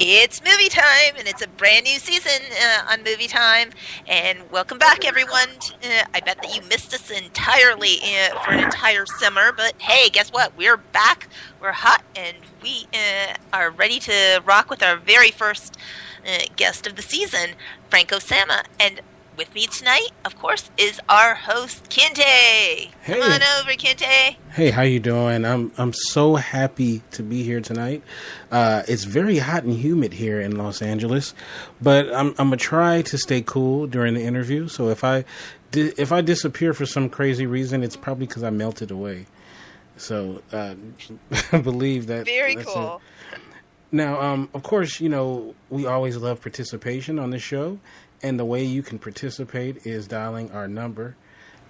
It's movie time, and it's a brand new season uh, on Movie Time. And welcome back, everyone. Uh, I bet that you missed us entirely uh, for an entire summer, but hey, guess what? We're back. We're hot, and we uh, are ready to rock with our very first uh, guest of the season, Franco Sama. And with me tonight, of course, is our host Kinte. Hey. Come on over, Kinte. Hey, how you doing? I'm I'm so happy to be here tonight. Uh, it's very hot and humid here in Los Angeles, but I'm I'm gonna try to stay cool during the interview. So if I di- if I disappear for some crazy reason, it's probably because I melted away. So uh, I believe that. Very cool. It. Now, um, of course, you know we always love participation on the show, and the way you can participate is dialing our number.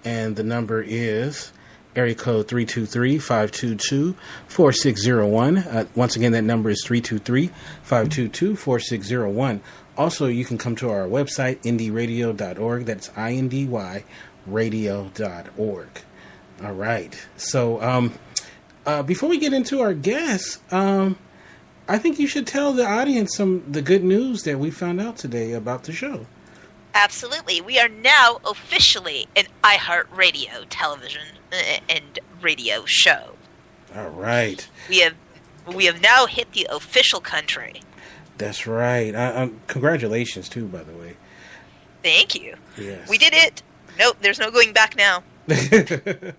And the number is area code 323-522-4601. Uh, once again, that number is 323-522-4601. Also, you can come to our website, indyradio.org. That's I-N-D-Y radio.org. All right. So, um, uh, before we get into our guests, um, I think you should tell the audience some the good news that we found out today about the show. Absolutely. We are now officially an iHeartRadio television uh, and radio show. All right. We have we have now hit the official country. That's right. Uh, congratulations too, by the way. Thank you. Yes. We did it. Nope, there's no going back now. yes,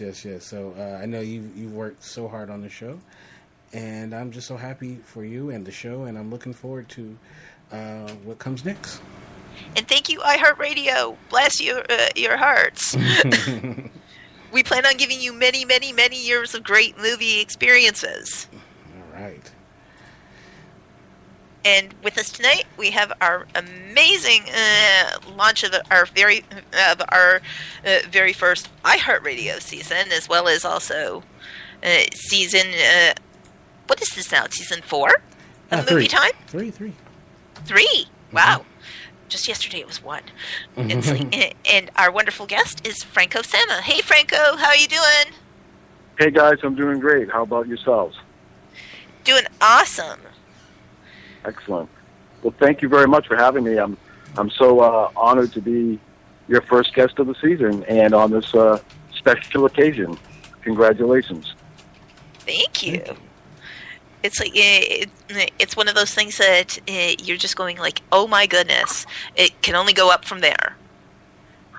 yes, yes. So uh, I know you you worked so hard on the show, and I'm just so happy for you and the show, and I'm looking forward to uh, what comes next. And thank you, iHeartRadio. Bless your uh, your hearts. we plan on giving you many, many, many years of great movie experiences. All right. And with us tonight, we have our amazing uh, launch of our very of our uh, very first iHeartRadio season, as well as also uh, season. Uh, what is this now? Season four of Uh. Movie Time. Three, three. Three. Wow. Just yesterday it was one. It's like, and our wonderful guest is Franco Sama. Hey, Franco, how are you doing? Hey guys, I'm doing great. How about yourselves? Doing awesome. Excellent. Well, thank you very much for having me. I'm I'm so uh, honored to be your first guest of the season and on this uh, special occasion. Congratulations. Thank you. It's like it, it, it's one of those things that uh, you're just going like, oh my goodness, it can only go up from there.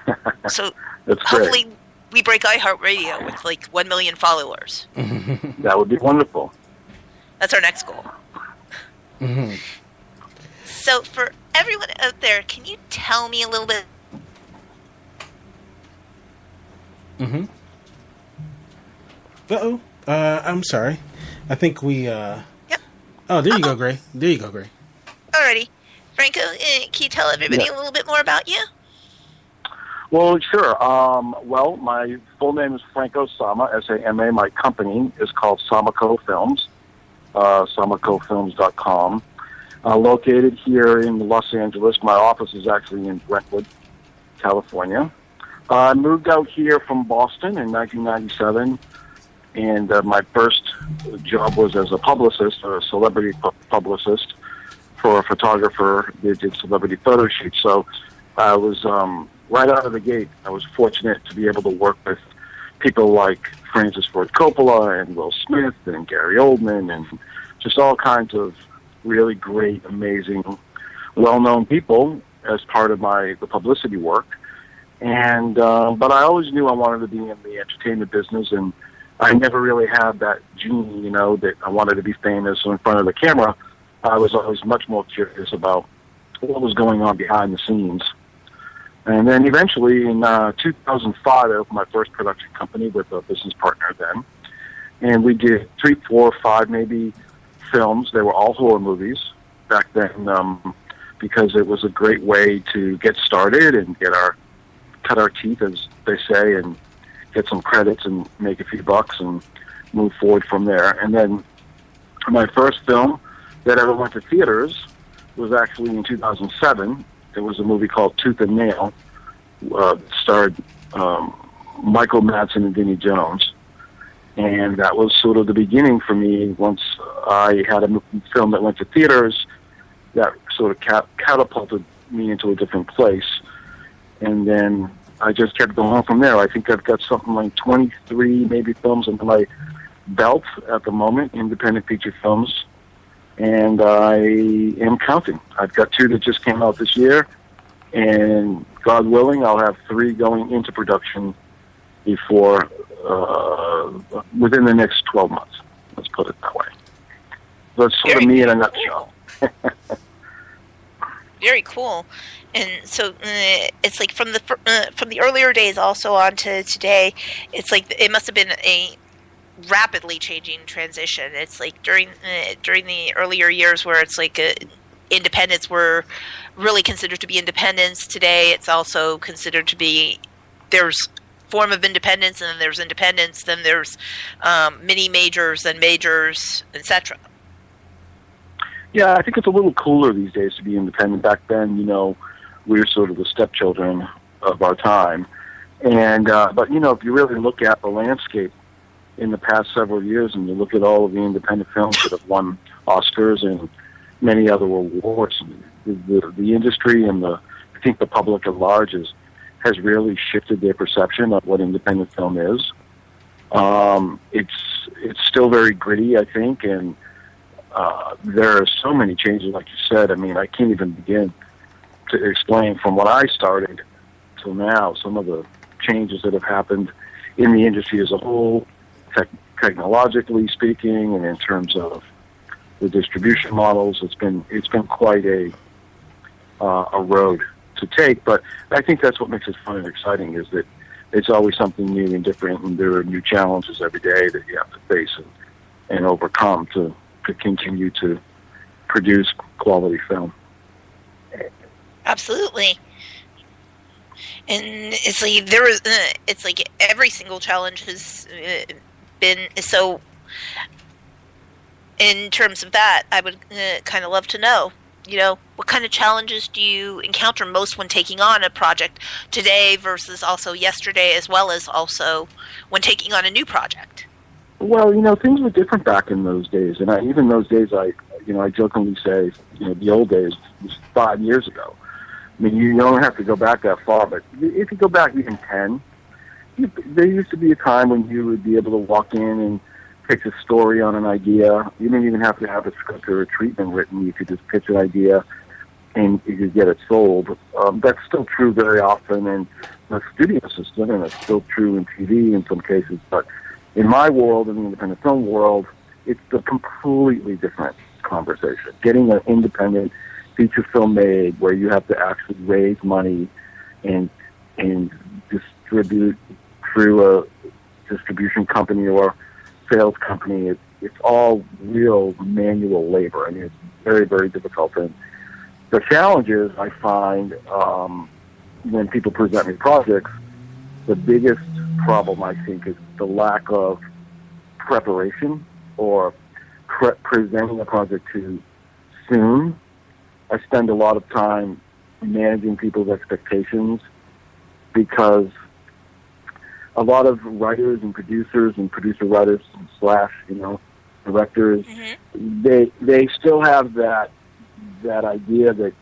So That's great. hopefully we break iHeartRadio with like one million followers. That would be wonderful. That's our next goal. Mm-hmm. So for everyone out there, can you tell me a little bit? Mm-hmm. Uh-oh. Uh, I'm sorry. I think we, uh... Yep. Oh, there you Uh-oh. go, Gray. There you go, Gray. Alrighty, Franco, uh, can you tell everybody Yeah. a little bit more about you? Well, sure. Um, well, my full name is Franco Sama, S-A-M-A. My company is called Samaco Films, uh, samacofilms.com. Uh, located here in Los Angeles. My office is actually in Brentwood, California. Uh, I moved out here from Boston in 1997, and uh, my first job was as a publicist, a celebrity pu- publicist for a photographer. They did celebrity photo shoots. So I was um, right out of the gate. I was fortunate to be able to work with people like Francis Ford Coppola and Will Smith and Gary Oldman and just all kinds of really great, amazing, well-known people as part of my the publicity work. And uh, but I always knew I wanted to be in the entertainment business, and I never really had that gene, you know, that I wanted to be famous in front of the camera. I was always much more curious about what was going on behind the scenes. And then eventually in uh, 2005, I opened my first production company with a business partner then. And we did three, four, five maybe films. They were all horror movies back then um, because it was a great way to get started and get our, cut our teeth, as they say, and get some credits and make a few bucks and move forward from there. And then my first film that ever went to theaters was actually in 2007. It was a movie called Tooth and Nail, uh, starred um, Michael Madsen and Vinnie Jones. and that was sort of the beginning for me. Once I had a film that went to theaters, that sort of cat- catapulted me into a different place, and then I just kept going from there. I think I've got something like 23 maybe films under my belt at the moment, independent feature films, and I am counting. I've got two that just came out this year, and God willing, I'll have three going into production before uh, within the next 12 months. Let's put it that way. That's sort of me in a nutshell. Very cool. And so uh, it's like from the uh, from the earlier days also on to today, it's like it must have been a rapidly changing transition. It's like during uh, during the earlier years where it's like uh, independents were really considered to be independents. Today, it's also considered to be there's form of independence, and then there's independence, then there's um, mini majors and majors, etc. Yeah, I think it's a little cooler these days to be independent. Back then, you know, we were sort of the stepchildren of our time, and uh, but you know, if you really look at the landscape in the past several years, and you look at all of the independent films that have won Oscars and many other awards, the, the, the industry and the I think the public at large is has really shifted their perception of what independent film is. Um, it's it's still very gritty, I think, and uh, there are so many changes, like you said. I mean, I can't even begin to explain from when I started till now some of the changes that have happened in the industry as a whole, tech, technologically speaking, and in terms of the distribution models. It's been it's been quite a uh, a road to take. But I think that's what makes it fun and exciting is that it's always something new and different, and there are new challenges every day that you have to face and, and overcome to, to continue to produce quality film. Absolutely. And it's like there is, uh, it's like every single challenge has uh, been so. In terms of that, I would uh, kind of love to know you know, what kind of challenges do you encounter most when taking on a project today versus also yesterday, as well as also when taking on a new project? Well, you know, things were different back in those days, and I, even those days, I, you know, I jokingly say, you know, the old days was five years ago. I mean, you don't have to go back that far, but if you go back even ten, you, there used to be a time when you would be able to walk in and pitch a story on an idea. You didn't even have to have a script or a treatment written. You could just pitch an idea and you could get it sold. Um, that's still true very often in the studio system, and it's still true in TV in some cases. But in my world, in the independent film world, it's a completely different conversation. Getting an independent feature film made where you have to actually raise money and and distribute through a distribution company or sales company, it's, it's all real manual labor. I mean, it's very, very difficult. And the challenges I find um, when people present me projects, the biggest problem I think is the lack of preparation or pre- presenting a project too soon. I spend a lot of time managing people's expectations because a lot of writers and producers and producer writers slash you know directors mm-hmm. they they still have that that idea that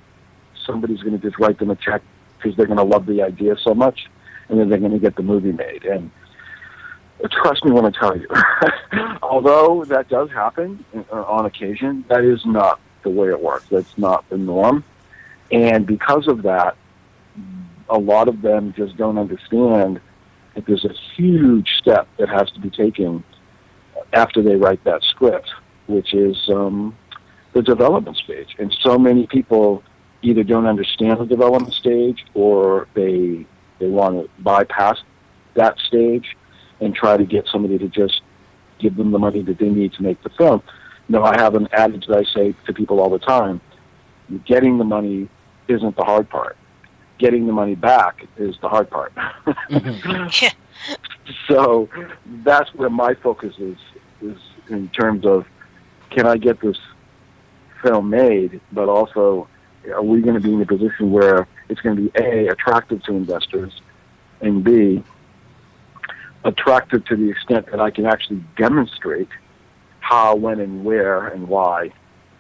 somebody's going to just write them a check because they're going to love the idea so much and then they're going to get the movie made. And trust me when I tell you. Although that does happen uh, on occasion that is not the way it works. That's not the norm. And because of that a lot of them just don't understand that there's a huge step that has to be taken after they write that script, which is um, the development stage. And so many people either don't understand the development stage or they they want to bypass that stage and try to get somebody to just give them the money that they need to make the film. No, I have an adage that I say to people all the time: getting the money isn't the hard part getting the money back is the hard part. Mm-hmm. so that's where my focus is is in terms of can I get this film made, but also are we going to be in a position where it's going to be a attractive to investors, and b attractive to the extent that I can actually demonstrate how, when, and where, and why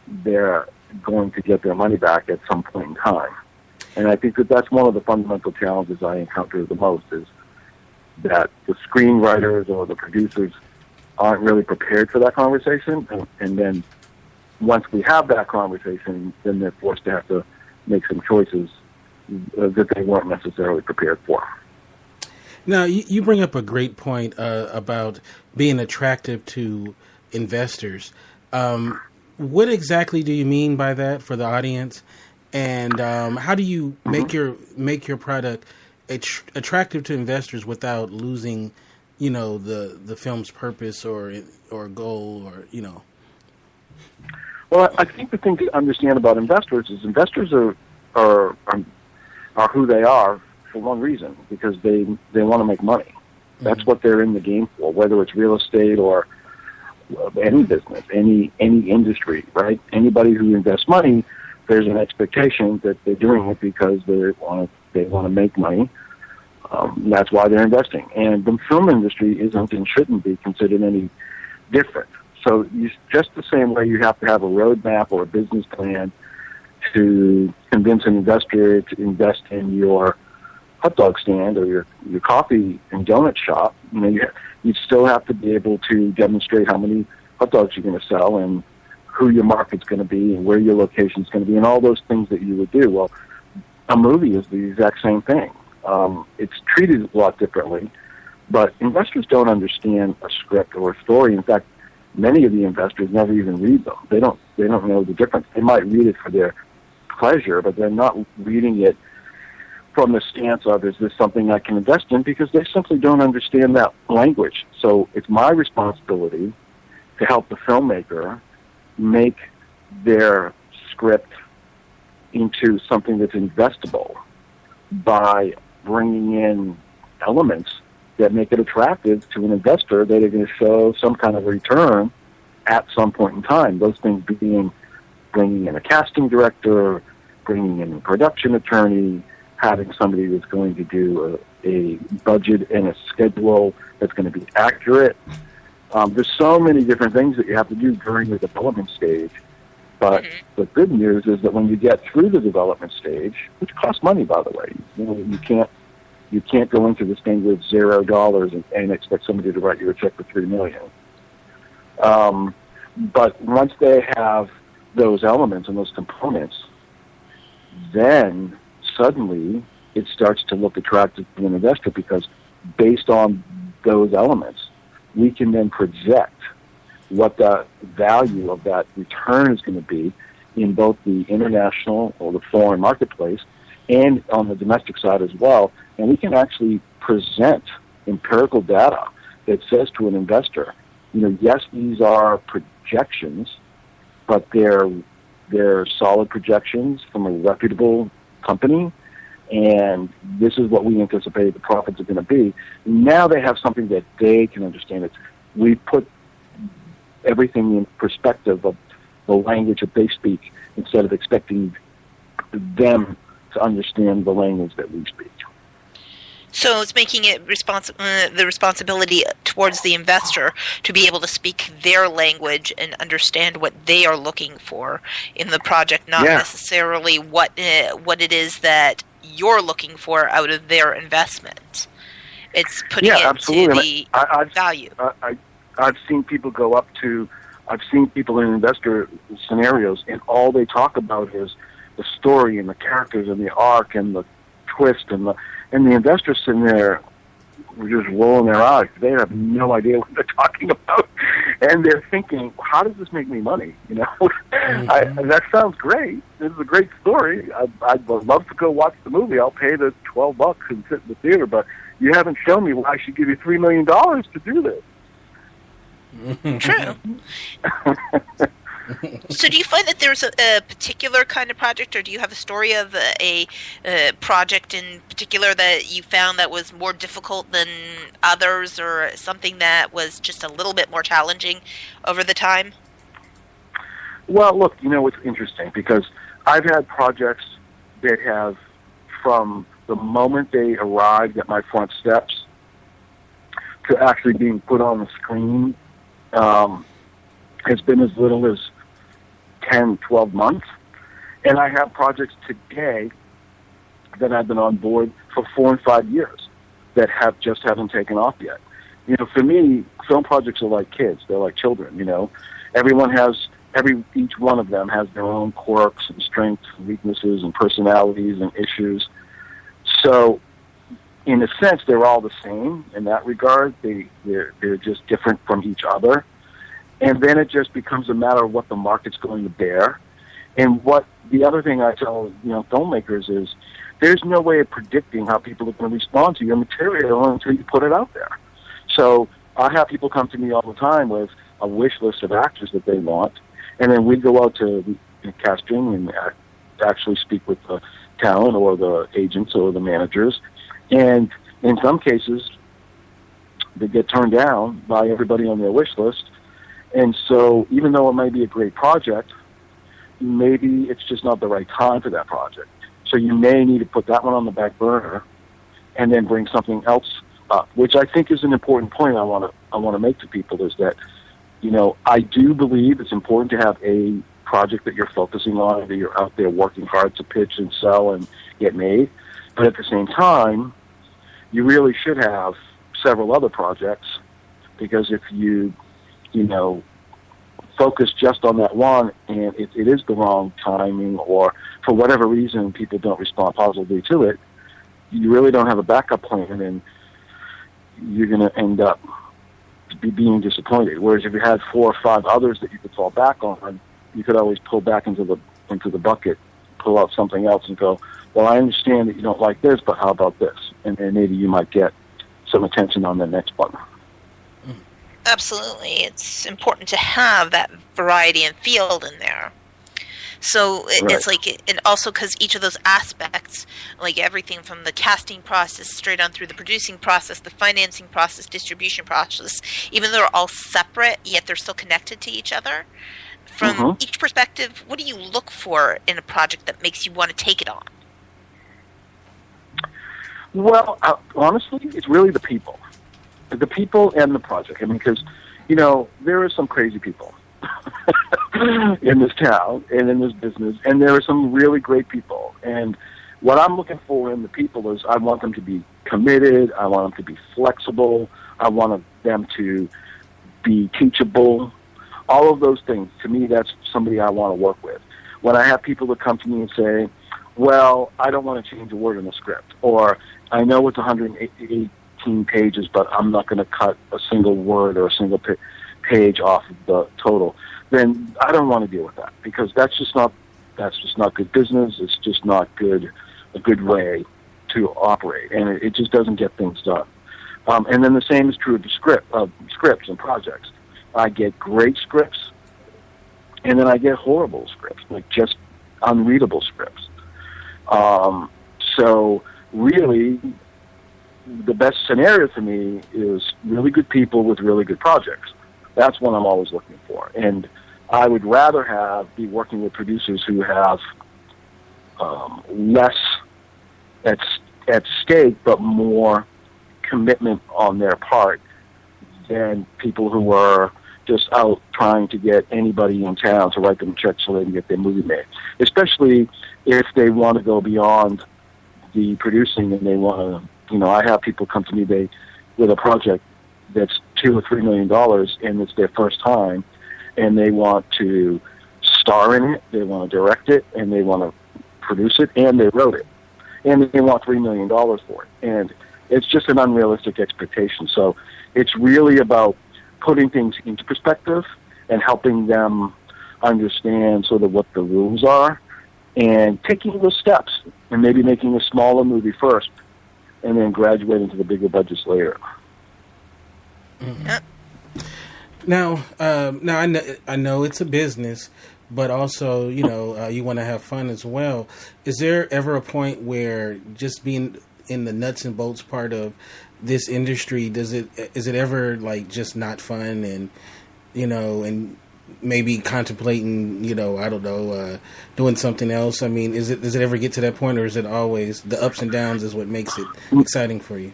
they're going to get their money back at some point in time. And I think that that's one of the fundamental challenges I encounter the most is that the screenwriters or the producers aren't really prepared for that conversation. And, and then once we have that conversation, then they're forced to have to make some choices that they weren't necessarily prepared for. Now, you, you bring up a great point uh, about being attractive to investors. Um, what exactly do you mean by that for the audience? And um, how do you mm-hmm. make your make your product att- attractive to investors without losing, you know, the the film's purpose or or goal or you know? Well, I think the thing to understand about investors is investors are are are, are who they are for one reason because they they want to make money. That's mm-hmm. what they're in the game for, whether it's real estate or any business, any any industry, right? Anybody who invests money, there's an expectation that they're doing it because they want to they want to make money. Um, that's why they're investing. And the film industry isn't and shouldn't be considered any different. So you, just the same way you have to have a roadmap or a business plan to convince an investor to invest in your hot dog stand or your your coffee and donut shop. You know, you you still have to be able to demonstrate how many hot dogs you're going to sell and who your market's going to be and where your location's going to be and all those things that you would do. Well, a movie is the exact same thing. Um, it's treated a lot differently, but investors don't understand a script or a story. In fact, many of the investors never even read them. They don't. They don't know the difference. They might read it for their pleasure, but they're not reading it from the stance of is this something I can invest in because they simply don't understand that language. So it's my responsibility to help the filmmaker make their script into something that's investable by bringing in elements that make it attractive to an investor that are going to show some kind of return at some point in time. Those things being bringing in a casting director, bringing in a production attorney, having somebody that's going to do a, a budget and a schedule that's going to be accurate. Um, there's so many different things that you have to do during the development stage. But mm-hmm. the good news is that when you get through the development stage, which costs money, by the way, you know, you can't you can't go into this thing with zero dollars and, and expect somebody to write you a check for three million. Um, but once they have those elements and those components, then suddenly it starts to look attractive to an investor because based on those elements, we can then project what the value of that return is going to be in both the international or the foreign marketplace and on the domestic side as well. And we can actually present empirical data that says to an investor, you know, yes, these are projections, but they're they're solid projections from a reputable company, and this is what we anticipate the profits are going to be. Now they have something that they can understand. It's we put everything in perspective of the language that they speak instead of expecting them to understand the language that we speak. So it's making it respons- uh, the responsibility towards the investor to be able to speak their language and understand what they are looking for in the project, not yeah. necessarily what uh, what it is that you're looking for out of their investment. It's putting yeah, it absolutely. the I, I've, value. I, I, I've seen people go up to, I've seen people in investor scenarios, and all they talk about is the story and the characters and the arc and the twist and the and the investors sitting there were just rolling their eyes. They have no idea what they're talking about, and they're thinking, "How does this make me money?" You know, mm-hmm. I, that sounds great. This is a great story. I, I'd love to go watch the movie. I'll pay the twelve bucks and sit in the theater, but you haven't shown me why I should give you three million dollars to do this. True. so do you find that there's a, a, particular kind of project or do you have a story of a, a, project in particular that you found that was more difficult than others or something that was just a little bit more challenging over the time? Well look you know it's interesting because i've had projects that have from the moment they arrived at my front steps to actually being put on the screen um, has been as little as 10, 12 months. And I have projects today that I've been on board for four and five years that have just haven't taken off yet. You know, for me, film projects are like kids; they're like children. You know, everyone has every each one of them has their own quirks and strengths, and weaknesses, and personalities and issues. So, in a sense, they're all the same in that regard. They they're they're just different from each other, and then it just becomes a matter of what the market's going to bear. And what the other thing I tell you know filmmakers is, there's no way of predicting how people are going to respond to your material until you put it out there. So I have people come to me all the time with a wish list of actors that they want, and then we go out to casting and actually speak with the talent or the agents or the managers, and in some cases they get turned down by everybody on their wish list. And so, even though it might be a great project, maybe it's just not the right time for that project. So you may need to put that one on the back burner, and then bring something else up. Which I think is an important point I want to I want to make to people is that, you know, I do believe it's important to have a project that you're focusing on, that you're out there working hard to pitch and sell and get made. But at the same time, you really should have several other projects because if you, you know, focus just on that one and it, it is the wrong timing or for whatever reason people don't respond positively to it, you really don't have a backup plan and you're going to end up be being disappointed. Whereas if you had four or five others that you could fall back on, you could always pull back into the into the bucket, pull out something else, and go. Well, I understand that you don't like this, but how about this? And, and maybe you might get some attention on the next button. Absolutely, it's important to have that variety and field in there. So it, right. it's like, and also because each of those aspects, like everything from the casting process straight on through the producing process, the financing process, distribution process, even though they're all separate, yet they're still connected to each other. From mm-hmm. each perspective, what do you look for in a project that makes you want to take it on? Well, uh, honestly, it's really the people, the people and the project. I mean, because you know there are some crazy people in this town and in this business, and there are some really great people. And what I'm looking for in the people is I want them to be committed. I want them to be flexible. I want them to be teachable. All of those things. To me, that's somebody I want to work with. When I have people that come to me and say, "Well, I don't want to change a word in the script," or "I know it's 118 pages, but I'm not going to cut a single word or a single pa- page off of the total." then I don't want to deal with that because that's just not that's just not good business. It's just not good a good way to operate, and it, it just doesn't get things done. Um, and then the same is true of the script of scripts and projects. I get great scripts, and then I get horrible scripts, like just unreadable scripts. Um, so really, the best scenario for me is really good people with really good projects. That's what I'm always looking for, and I would rather have be working with producers who have um, less at at stake, but more commitment on their part than people who are just out trying to get anybody in town to write them a check so they can get their movie made. Especially if they want to go beyond the producing and they want to, you know, I have people come to me they with a project that's two or three million dollars and it's their first time and they want to star in it, they want to direct it, and they want to produce it, and they wrote it, and they want three million dollars for it, and it's just an unrealistic expectation. So it's really about putting things into perspective and helping them understand sort of what the rules are, and taking those steps, and maybe making a smaller movie first, and then graduating to the bigger budgets later. Mm-hmm. Now, um, now I know, I know it's a business, but also you know uh, you want to have fun as well. Is there ever a point where just being in the nuts and bolts part of this industry does it is it ever like just not fun and you know and maybe contemplating you know I don't know uh, doing something else? I mean, is it does it ever get to that point, or is it always the ups and downs is what makes it exciting for you?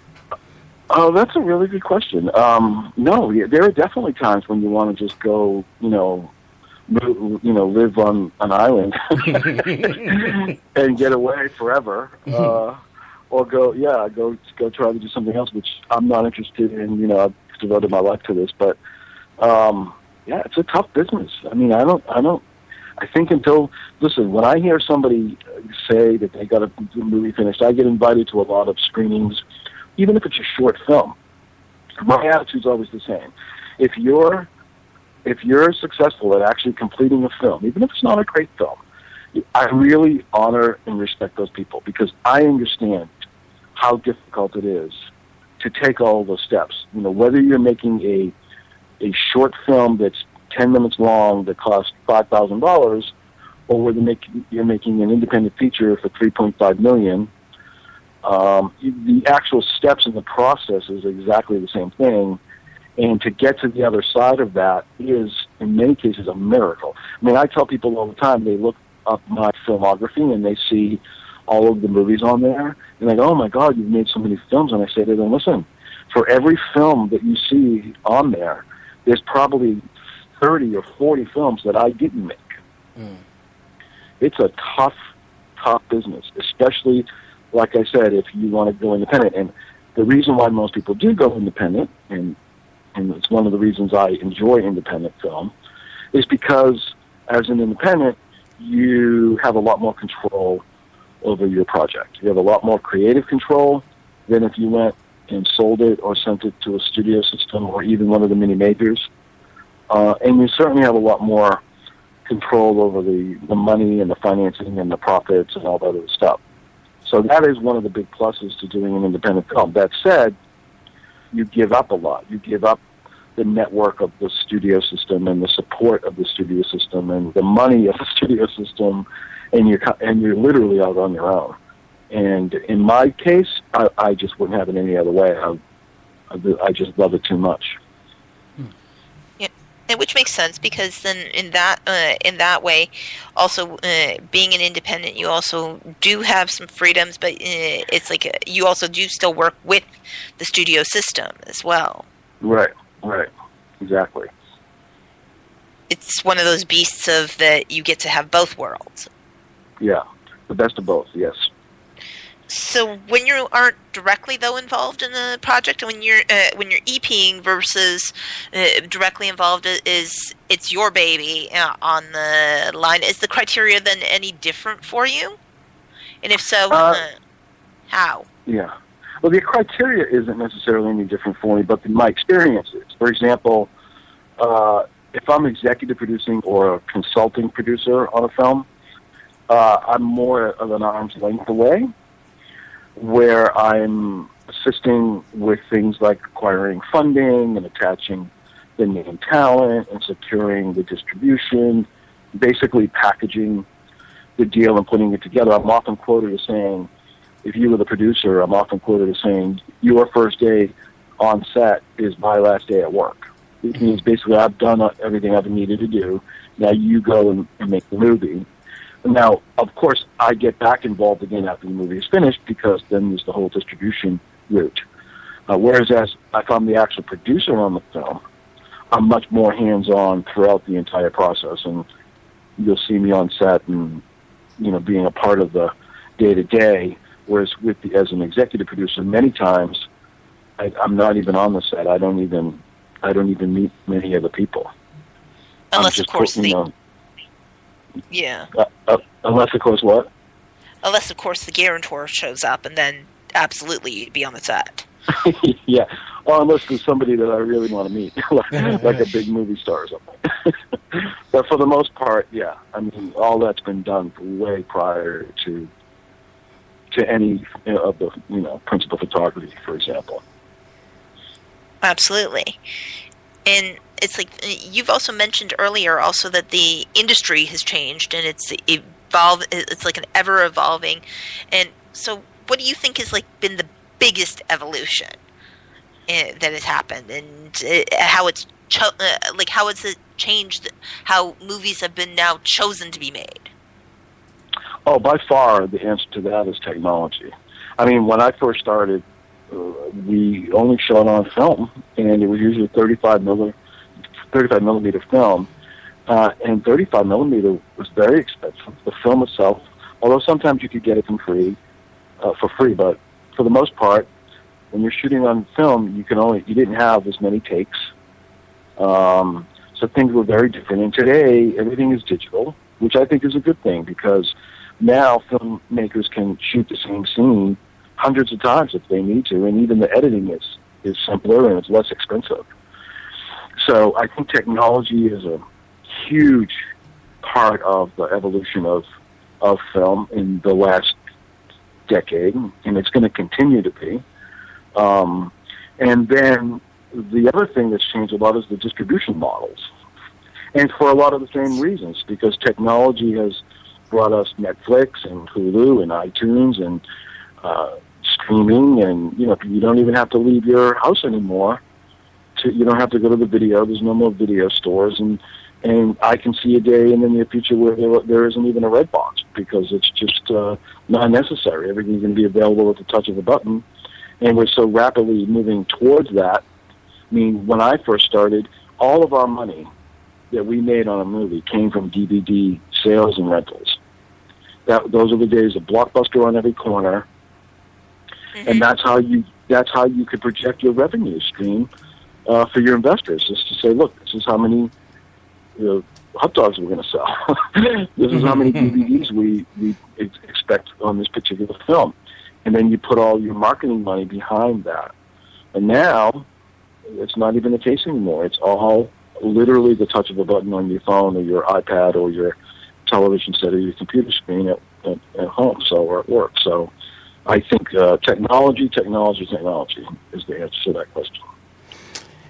Oh, that's a really good question. Um, no, yeah, there are definitely times when you want to just go, you know, you know, live on an island and get away forever, uh, or go, yeah, go go try to do something else, which I'm not interested in. You know, I've devoted my life to this, but um, yeah, it's a tough business. I mean, I don't, I don't. I think until listen, when I hear somebody say that they got a movie finished, I get invited to a lot of screenings, even if it's a short film. My attitude's always the same. If you're if you're successful at actually completing a film, even if it's not a great film, I really honor and respect those people because I understand how difficult it is to take all those steps. You know, whether you're making a a short film that's ten minutes long that costs five thousand dollars, or whether make, you're making an independent feature for three point five million. Um, the actual steps in the process is exactly the same thing, and to get to the other side of that is, in many cases, a miracle. I mean, I tell people all the time they look up my filmography and they see all of the movies on there, and they go, "Oh my God, you've made so many films!" And I say to them, "Listen, for every film that you see on there, there's probably 30 or 40 films that I didn't make. Mm. It's a tough, tough business, especially, like I said, if you want to go independent. And the reason why most people do go independent, and, and it's one of the reasons I enjoy independent film, is because as an independent, you have a lot more control over your project. You have a lot more creative control than if you went and sold it or sent it to a studio system or even one of the mini majors. Uh, and you certainly have a lot more control over the, the money and the financing and the profits and all that other stuff. So that is one of the big pluses to doing an independent film. That said, you give up a lot. You give up the network of the studio system and the support of the studio system and the money of the studio system, and you're and you're literally out on your own. And in my case, I, I just wouldn't have it any other way. I, I just love it too much. Yeah, and which makes sense because then in that uh, in that way, also uh, being an independent, you also do have some freedoms, but uh, it's like a, uh, you also do still work with the studio system as well. Right. Right. Exactly. It's one of those beasts of that you get to have both worlds. Yeah, the best of both. Yes. So when you aren't directly though involved in the project, when you're uh, when you're EPing versus uh, directly involved, is it's your baby uh, on the line? Is the criteria then any different for you? And if so, uh, uh, how? Yeah. Well, the criteria isn't necessarily any different for me, but my experience is. For example, uh, if I'm executive producing or a consulting producer on a film, I'm more of an arm's length away where I'm assisting with things like acquiring funding and attaching the name talent and securing the distribution, basically packaging the deal and putting it together. I'm often quoted as saying, if you were the producer, I'm often quoted as saying, your first day on set is my last day at work. It mm-hmm. means basically I've done everything I've needed to do. Now you go and, and make the movie. Now, of course, I get back involved again after the movie is finished because then there's the whole distribution route. Uh, whereas as if I'm the actual producer on the film, I'm much more hands-on throughout the entire process, and you'll see me on set and you know being a part of the day-to-day. Whereas with the, as an executive producer, many times I, I'm not even on the set. I don't even I don't even meet many of the people. Unless, of course, know, yeah. Uh, uh, unless, of course, what? Unless, of course, the guarantor shows up, and then absolutely you'd be on the set. yeah. Or unless there's somebody that I really want to meet, like, like a big movie star or something. but for the most part, yeah. I mean, all that's been done way prior to to any of the you know principal photography, for example. Absolutely, and it's like you've also mentioned earlier also that the industry has changed and it's evolved it's like an ever evolving and so what do you think has like been the biggest evolution uh, that has happened? And uh, how it's cho- uh, like how it's changed how movies have been now chosen to be made? Oh by far the answer to that is technology. I mean when i first started uh, we only shot on film, and it was usually 35 millimeter, 35 millimeter film, uh, and 35 millimeter was very expensive. The film itself, although sometimes you could get it for free, uh, for free, but for the most part, when you're shooting on film, you can only you didn't have as many takes. Um, so things were very different. And today, everything is digital, which I think is a good thing because now filmmakers can shoot the same scene hundreds of times if they need to, and even the editing is is simpler and it's less expensive. So I think technology is a huge part of the evolution of of film in the last decade, and it's going to continue to be. Um, and then the other thing that's changed a lot is the distribution models, and for a lot of the same reasons, because technology has brought us Netflix and Hulu and iTunes and uh, streaming, and you know you don't even have to leave your house anymore. To, you don't have to go to the video. There's no more video stores, and and I can see a day in the near future where there, there isn't even a Redbox because it's just uh, not necessary. Everything's going to be available at the touch of a button, and we're so rapidly moving towards that. I mean, when I first started, all of our money that we made on a movie came from DVD sales and rentals. That those are the days of Blockbuster on every corner, mm-hmm. and that's how you that's how you could project your revenue stream uh, for your investors. Is to say, look, this is how many you know, hot dogs we're going to sell. this is how many DVDs we we expect on this particular film, and then you put all your marketing money behind that. And now, it's not even the case anymore. It's all literally the touch of a button on your phone or your iPad or your television set or your computer screen at, at, at home, so or at work. So I think uh, technology, technology, technology is the answer to that question.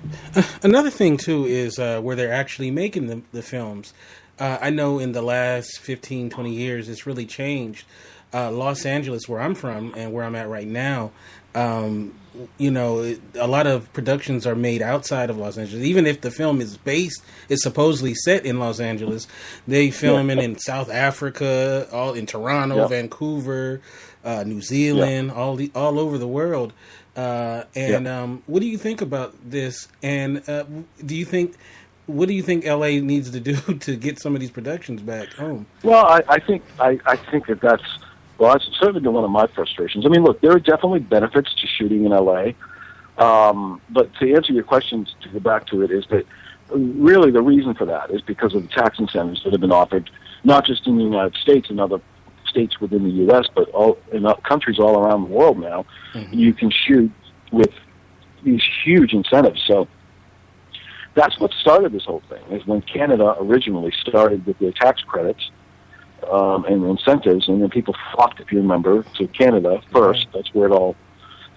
Another thing too is uh, where they're actually making the, the films. Uh, I know in the last 15, 20 years, it's really changed. Uh, Los Angeles, where I'm from and where I'm at right now, um, you know, a lot of productions are made outside of Los Angeles. Even if the film is based, is supposedly set in Los Angeles, they film yeah. it in South Africa, all in Toronto, yeah. Vancouver, uh, New Zealand, yeah. all the all over the world. Uh, and um, what do you think about this? And uh, do you think what do you think LA needs to do to get some of these productions back home? Well, I, I think I, I think that that's well, that's certainly been one of my frustrations. I mean, look, there are definitely benefits to shooting in LA, um, but to answer your questions, to go back to it, is that really the reason for that is because of the tax incentives that have been offered, not just in the United States and other states within the U.S., but all in countries all around the world now. Mm-hmm. You can shoot with these huge incentives. So that's what started this whole thing. Is when Canada originally started with their tax credits um, and incentives, and then people flocked, if you remember, to Canada first. That's where it all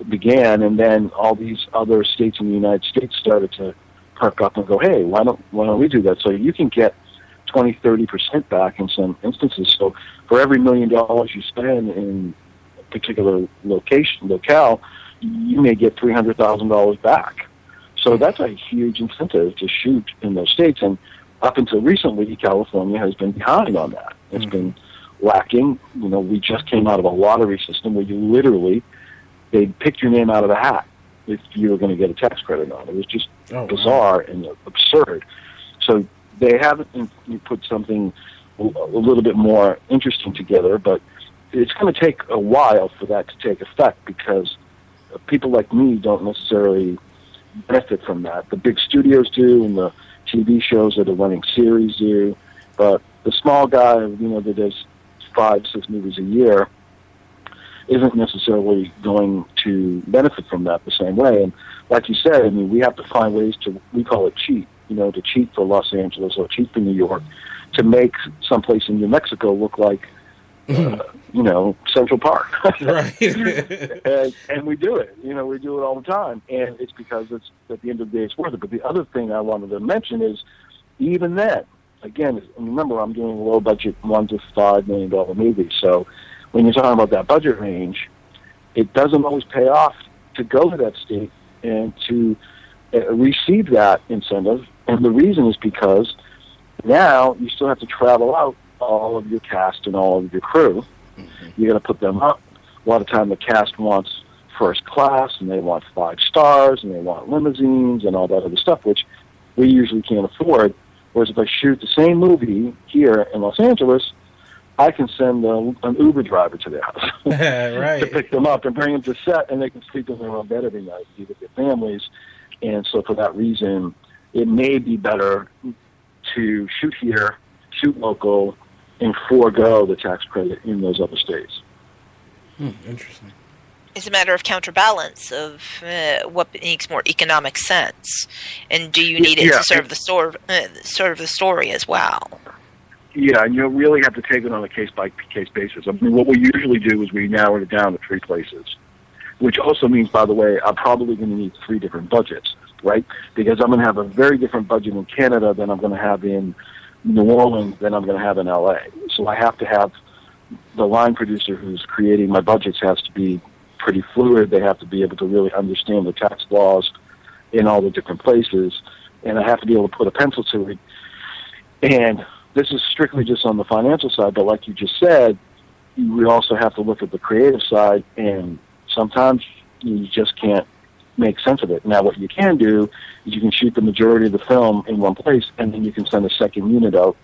began, and then all these other states in the United States started to perk up and go, "Hey, why don't why don't we do that?" So you can get 20, 30 percent back in some instances. So for every million dollars you spend in a particular location locale, you may get three hundred thousand dollars back. So that's a huge incentive to shoot in those states, and up until recently, California has been behind on that. It's mm-hmm. been lacking. You know, we just came out of a lottery system where you literally they picked your name out of the hat if you were going to get a tax credit on it. It was just oh, bizarre wow. and absurd. So they haven't put something a little bit more interesting together, but it's going to take a while for that to take effect because people like me don't necessarily benefit from that. The big studios do, and the TV shows that are running series do, but the small guy, you know, that does five, six movies a year, isn't necessarily going to benefit from that the same way. And like you said, I mean, we have to find ways to, we call it cheat, you know, to cheat for Los Angeles or cheat for New York, to make someplace in New Mexico look like, uh, you know, Central Park. right. and, and we do it. You know, we do it all the time. And it's because it's, at the end of the day, it's worth it. But the other thing I wanted to mention is, even then, again, remember I'm doing low budget one to five million dollar movies. So when you're talking about that budget range, it doesn't always pay off to go to that state and to uh, receive that incentive. And the reason is because now you still have to travel out all of your cast and all of your crew. Mm-hmm. You're going to put them up. A lot of time the cast wants first class and they want five stars and they want limousines and all that other stuff, which we usually can't afford. Whereas if I shoot the same movie here in Los Angeles, I can send a, an Uber driver to their house right. to pick them up and bring them to set, and they can sleep in their own bed every night, be with their families. And so, for that reason, it may be better to shoot here, shoot local, and forego the tax credit in those other states. Hmm, interesting. It's a matter of counterbalance of uh, what makes more economic sense, and do you need it Yeah. to serve the store, uh, serve the story as well? Yeah, and you really have to take it on a case by case basis. I mean, what we usually do is we narrow it down to three places, which also means, by the way, I'm probably going to need three different budgets, right? Because I'm going to have a very different budget in Canada than I'm going to have in New Orleans than I'm going to have in LA. So I have to have the line producer who's creating my budgets has to be pretty fluid. They have to be able to really understand the tax laws in all the different places, and I have to be able to put a pencil to it. And this is strictly just on the financial side, but like you just said, we also have to look at the creative side, and sometimes you just can't make sense of it. Now, what you can do is you can shoot the majority of the film in one place, and then you can send a second unit out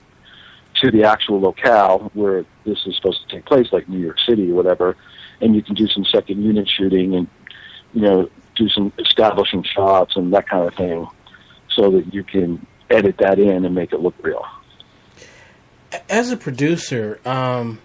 to the actual locale where this is supposed to take place, like New York City or whatever, and you can do some second unit shooting and, you know, do some establishing shots and that kind of thing so that you can edit that in and make it look real. As a producer, um,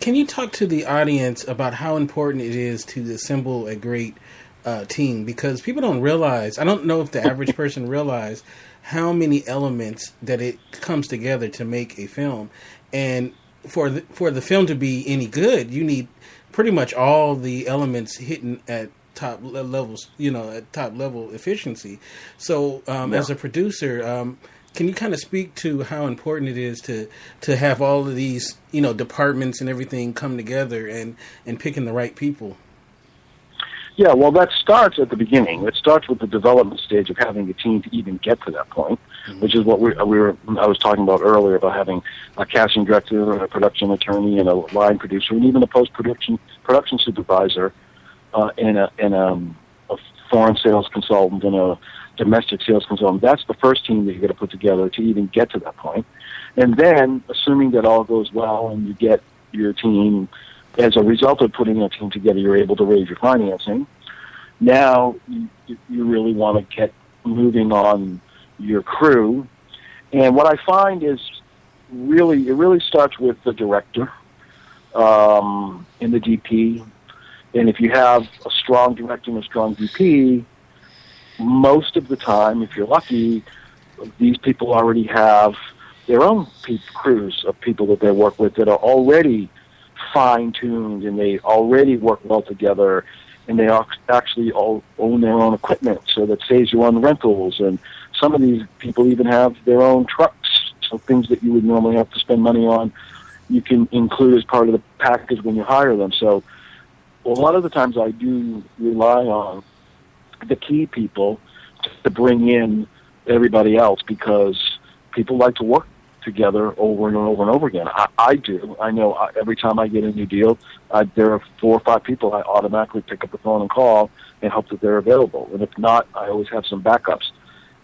can you talk to the audience about how important it is to assemble a great uh, team? Because people don't realize. I don't know if the average person realize how many elements that it comes together to make a film, and for the, for the film to be any good, you need pretty much all the elements hitting at top levels. You know, at top level efficiency. So, um, as a producer. Um, can you kind of speak to how important it is to to have all of these you know departments and everything come together and and picking the right people Yeah, well, that starts at the beginning. It starts with the development stage of having a team to even get to that point, which is what we, we were. I was talking about earlier about having a casting director, and a production attorney, and a line producer, and even a post production production supervisor, uh, and a and um, a foreign sales consultant and a domestic sales consultant. That's the first team that you're going to put together to even get to that point. And then, assuming that all goes well and you get your team, as a result of putting a team together, you're able to raise your financing. Now you, you really want to get moving on your crew. And what I find is really, it really starts with the director um, and the DP. And if you have a strong director and a strong DP, most of the time, if you're lucky, these people already have their own pe- crews of people that they work with that are already fine tuned and they already work well together and they actually all own their own equipment so that saves you on rentals. And some of these people even have their own trucks so things that you would normally have to spend money on you can include as part of the package when you hire them. So a lot of the times I do rely on the key people to bring in everybody else because people like to work together over and over and over again. I, I do. I know I, every time I get a new deal, I, there are four or five people I automatically pick up the phone and call and hope that they're available. And if not, I always have some backups.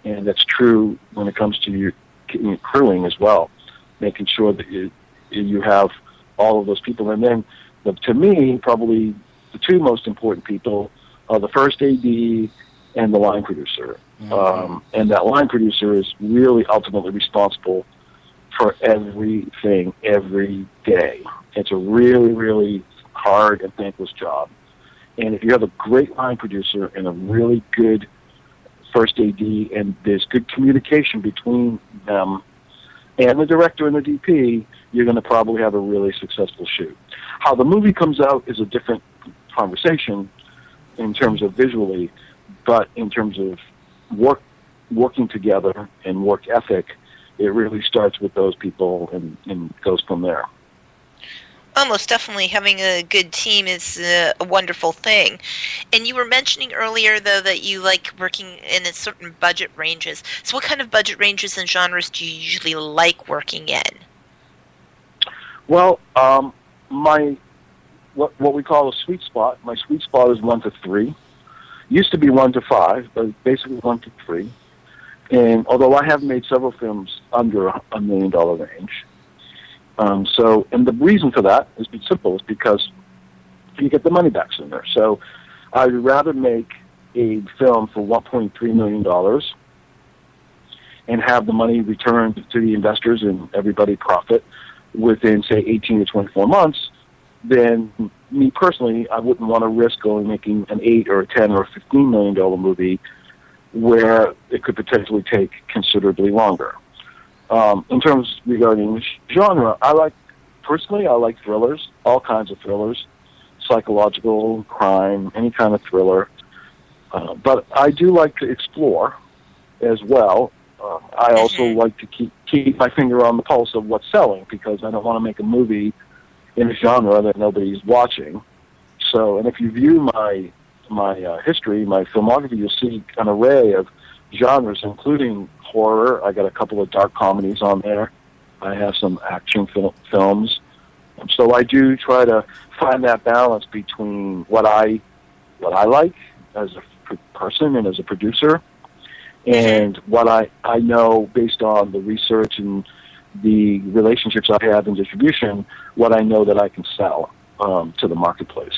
And that's true when it comes to your, your crewing as well, making sure that you you have all of those people. And then, the, to me, probably the two most important people are the first AD and the line producer. Um, and that line producer is really ultimately responsible for everything every day. It's a really, really hard and thankless job. And if you have a great line producer and a really good first AD, and there's good communication between them and the director and the DP, you're going to probably have a really successful shoot. How the movie comes out is a different conversation in terms of visually, but in terms of work, working together and work ethic, it really starts with those people and, and goes from there. Almost definitely having a good team is uh, a wonderful thing. And you were mentioning earlier, though, that you like working in a certain budget ranges. So, what kind of budget ranges and genres do you usually like working in? Well, um, my what what we call a sweet spot. My sweet spot is one to three. Used to be one to five, but basically one to three. And although I have made several films under a million dollar range, um, so and the reason for that is simple: is because you get the money back sooner. So I'd rather make a film for 1.3 million dollars and have the money returned to the investors and everybody profit within say 18 to 24 months then me personally, I wouldn't want to risk going making an eight or a ten or a fifteen million dollar movie where it could potentially take considerably longer. Um, in terms regarding genre, I like personally I like thrillers, all kinds of thrillers, psychological, crime, any kind of thriller. Uh, but I do like to explore as well. Uh, I also Mhm. like to keep keep my finger on the pulse of what's selling because I don't want to make a movie in a genre that nobody's watching. So, and if you view my my uh, history, my filmography, you'll see an array of genres, including horror. I got a couple of dark comedies on there. I have some action fil- films. So I do try to find that balance between what I what I like as a p- person and as a producer, and what I I know based on the research and the relationships I have in distribution, what I know that I can sell um, to the marketplace.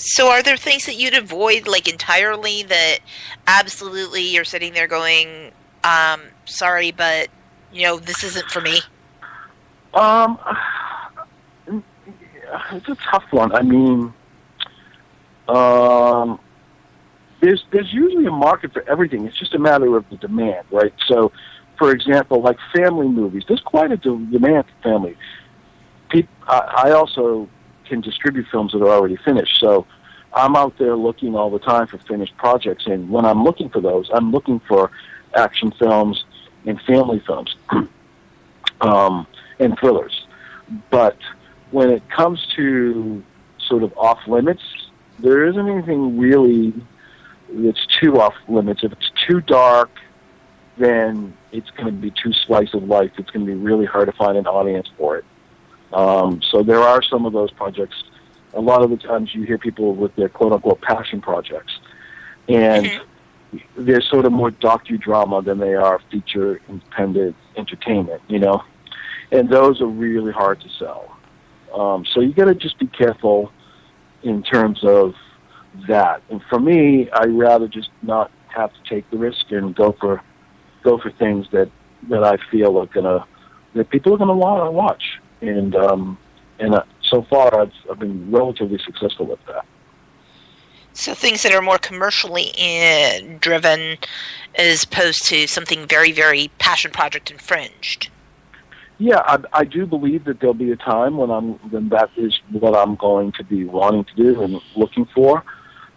So, are there things that you'd avoid, like entirely, that absolutely you're sitting there going, um, "Sorry, but you know this isn't for me." Um, it's a tough one. I mean, um, there's there's usually a market for everything. It's just a matter of the demand, right? So, for example, like family movies, there's quite a demand for family. Peop I, I also can distribute films that are already finished, so I'm out there looking all the time for finished projects. And when I'm looking for those, I'm looking for action films and family films. um, and thrillers. But when it comes to sort of off limits, there isn't anything really that's too off limits. If it's too dark, then it's going to be too slice of life. It's going to be really hard to find an audience for it. Um, so there are some of those projects. A lot of the times you hear people with their quote unquote passion projects, and Mhm. they're sort of more docudrama than they are feature independent entertainment. You know, and those are really hard to sell. Um, so you got to just be careful in terms of that. And for me, I rather just not have to take the risk and go for go for things that that I feel are gonna that people are gonna want to watch. And um, and uh, so far, I've I've been relatively successful with that. So, things that are more commercially uh, driven, as opposed to something very, very passion project infringed. Yeah, I, I do believe that there'll be a time when I'm when that is what I'm going to be wanting to do and looking for.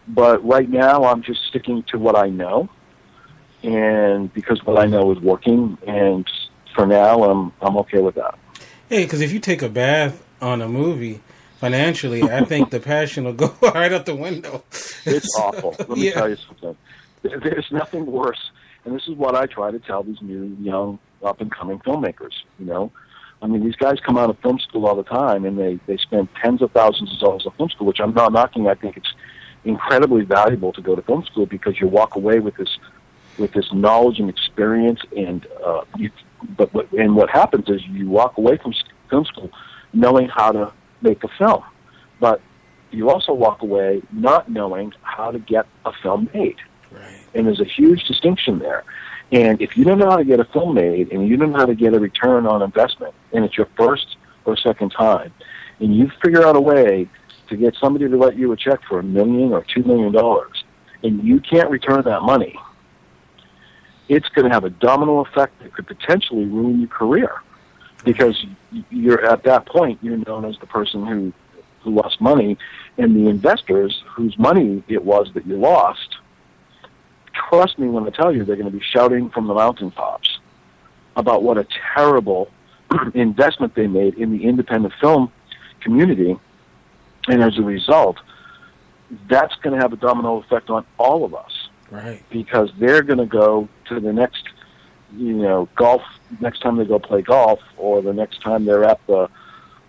But right now, I'm just sticking to what I know, and because what I know is working, and for now, I'm I'm okay with that. Hey, because if you take a bath on a movie financially, I think the passion will go right out the window. It's awful. Let me Yeah. tell you something. There's nothing worse, and this is what I try to tell these new, young, up and coming filmmakers. You know, I mean, these guys come out of film school all the time, and they they spend tens of thousands of dollars on film school, which I'm not knocking. I think it's incredibly valuable to go to film school because you walk away with this with this knowledge and experience, and uh, you. But what, and what happens is you walk away from film school knowing how to make a film, but you also walk away not knowing how to get a film made. Right. And there's a huge distinction there. And if you don't know how to get a film made and you don't know how to get a return on investment, and it's your first or second time, and you figure out a way to get somebody to write you a check for a million or two million dollars, and you can't return that money, it's going to have a domino effect that could potentially ruin your career. Because you're at that point, you're known as the person who, who lost money, and the investors whose money it was that you lost trust me when I tell you they're going to be shouting from the mountaintops about what a terrible investment they made in the independent film community. And as a result, that's going to have a domino effect on all of us Right. because they're going to go to the next, you know, golf next time they go play golf or the next time they're at the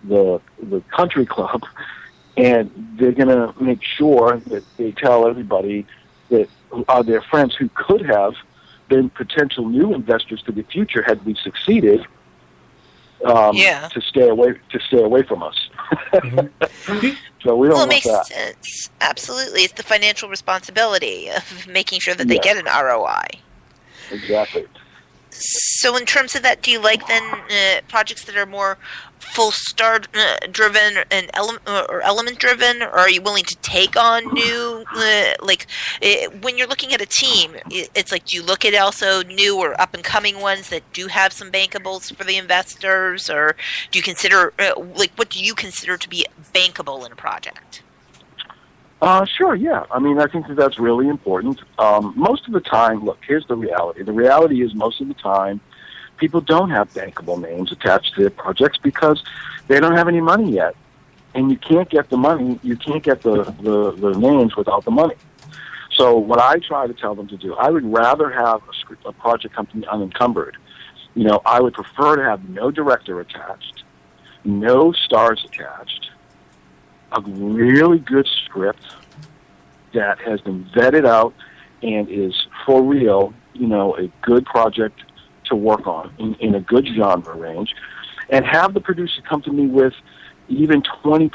the the country club and they're going to make sure that they tell everybody that are their friends who could have been potential new investors for the future had we succeeded. Um, Yeah. To stay away to stay away from us. Mm-hmm. so we don't Well, it makes that. sense. Absolutely. It's the financial responsibility of making sure that they Yeah. get an ROI. Exactly. So, in terms of that, do you like then uh, projects that are more full star uh, driven and ele- or element driven, or are you willing to take on new? Uh, like when you're looking at a team, it's like do you look at also new or up and coming ones that do have some bankables for the investors, or do you consider uh, like what do you consider to be bankable in a project? Uh, sure, yeah. I mean, I think that that's really important. Um, most of the time, look, here's the reality. The reality is most of the time, people don't have bankable names attached to their projects because they don't have any money yet. And you can't get the money, you can't get the, the, the names without the money. So what I try to tell them to do, I would rather have a, a project company unencumbered. You know, I would prefer to have no director attached, no stars attached, a really good script that has been vetted out and is for real, you know, a good project to work on in, in a good genre range, and have the producer come to me with even 20%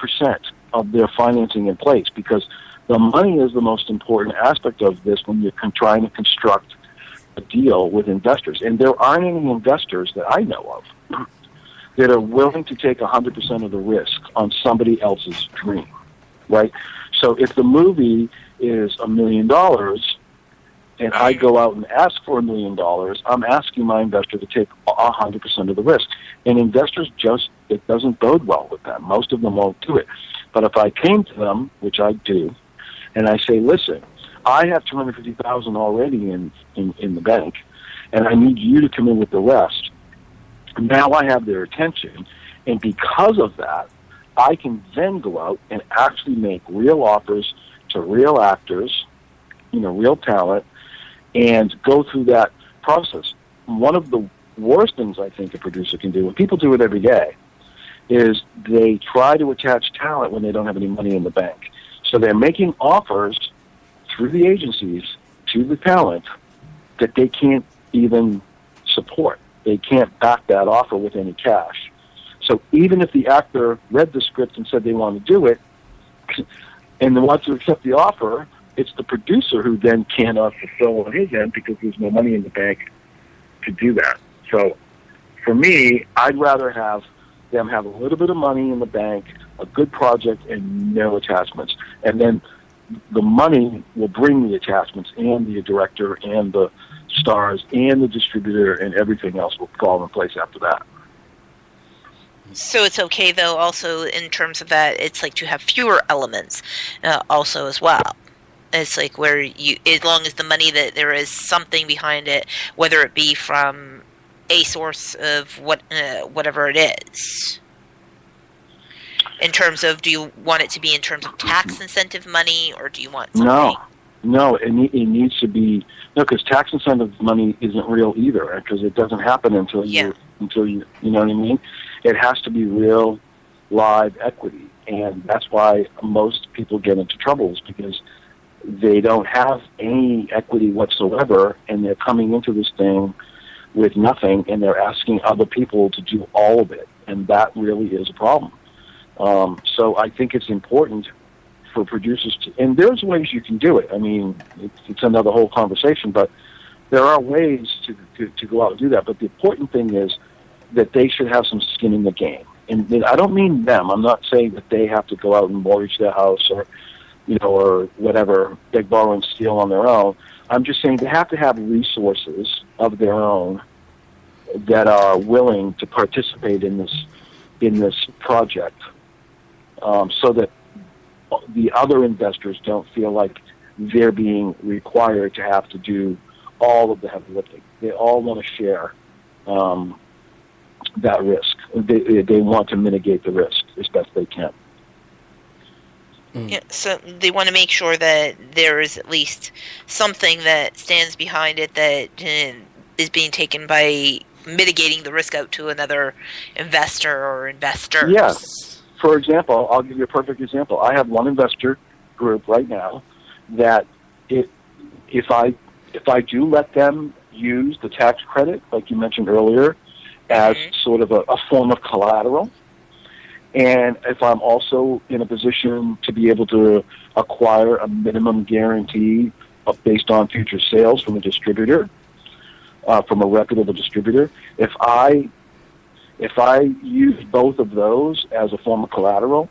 of their financing in place because the money is the most important aspect of this when you're con- trying to construct a deal with investors. And there aren't any investors that I know of that are willing to take 100% of the risk on somebody else's dream, right? So if the movie is a million dollars and I go out and ask for a million dollars, I'm asking my investor to take 100% of the risk. And investors just, it doesn't bode well with them. Most of them won't do it. But if I came to them, which I do, and I say, listen, I have 250000 already in, in, in the bank, and I need you to come in with the rest. Now I have their attention, and because of that, I can then go out and actually make real offers to real actors, you know, real talent, and go through that process. One of the worst things I think a producer can do, and people do it every day, is they try to attach talent when they don't have any money in the bank. So they're making offers through the agencies to the talent that they can't even support. They can't back that offer with any cash. So even if the actor read the script and said they want to do it, and they want to accept the offer, it's the producer who then cannot fulfill on his end because there's no money in the bank to do that. So for me, I'd rather have them have a little bit of money in the bank, a good project, and no attachments. And then the money will bring the attachments and the director and the stars and the distributor and everything else will fall in place after that. So it's okay though. Also, in terms of that, it's like to have fewer elements, uh, also as well. It's like where you, as long as the money that there is something behind it, whether it be from a source of what, uh, whatever it is. In terms of, do you want it to be in terms of tax incentive money, or do you want something? No, no, it, ne- it needs to be no, because tax incentive money isn't real either, because it doesn't happen until Yeah. you until you you know what I mean. It has to be real, live equity, and that's why most people get into troubles because they don't have any equity whatsoever, and they're coming into this thing with nothing, and they're asking other people to do all of it, and that really is a problem. Um, so I think it's important for producers to, and there's ways you can do it. I mean, it's, it's another whole conversation, but there are ways to, to, to go out and do that. But the important thing is that they should have some skin in the game. And I don't mean them. I'm not saying that they have to go out and mortgage their house or, you know, or whatever, beg, borrow, and steal on their own. I'm just saying they have to have resources of their own that are willing to participate in this in this project, um, so that the other investors don't feel like they're being required to have to do all of the heavy lifting. They all want to share um, that risk. They, they want to mitigate the risk as best they can. Yeah, so they want to make sure that there is at least something that stands behind it that uh, is being taken by mitigating the risk out to another investor or investors. Yes. For example, I'll give you a perfect example. I have one investor group right now that it, if I if I do let them use the tax credit, like you mentioned earlier, as Mhm. sort of a, a form of collateral, and if I'm also in a position to be able to acquire a minimum guarantee of, based on future sales from a distributor, uh, from a reputable distributor, if I if I use both of those as a form of collateral,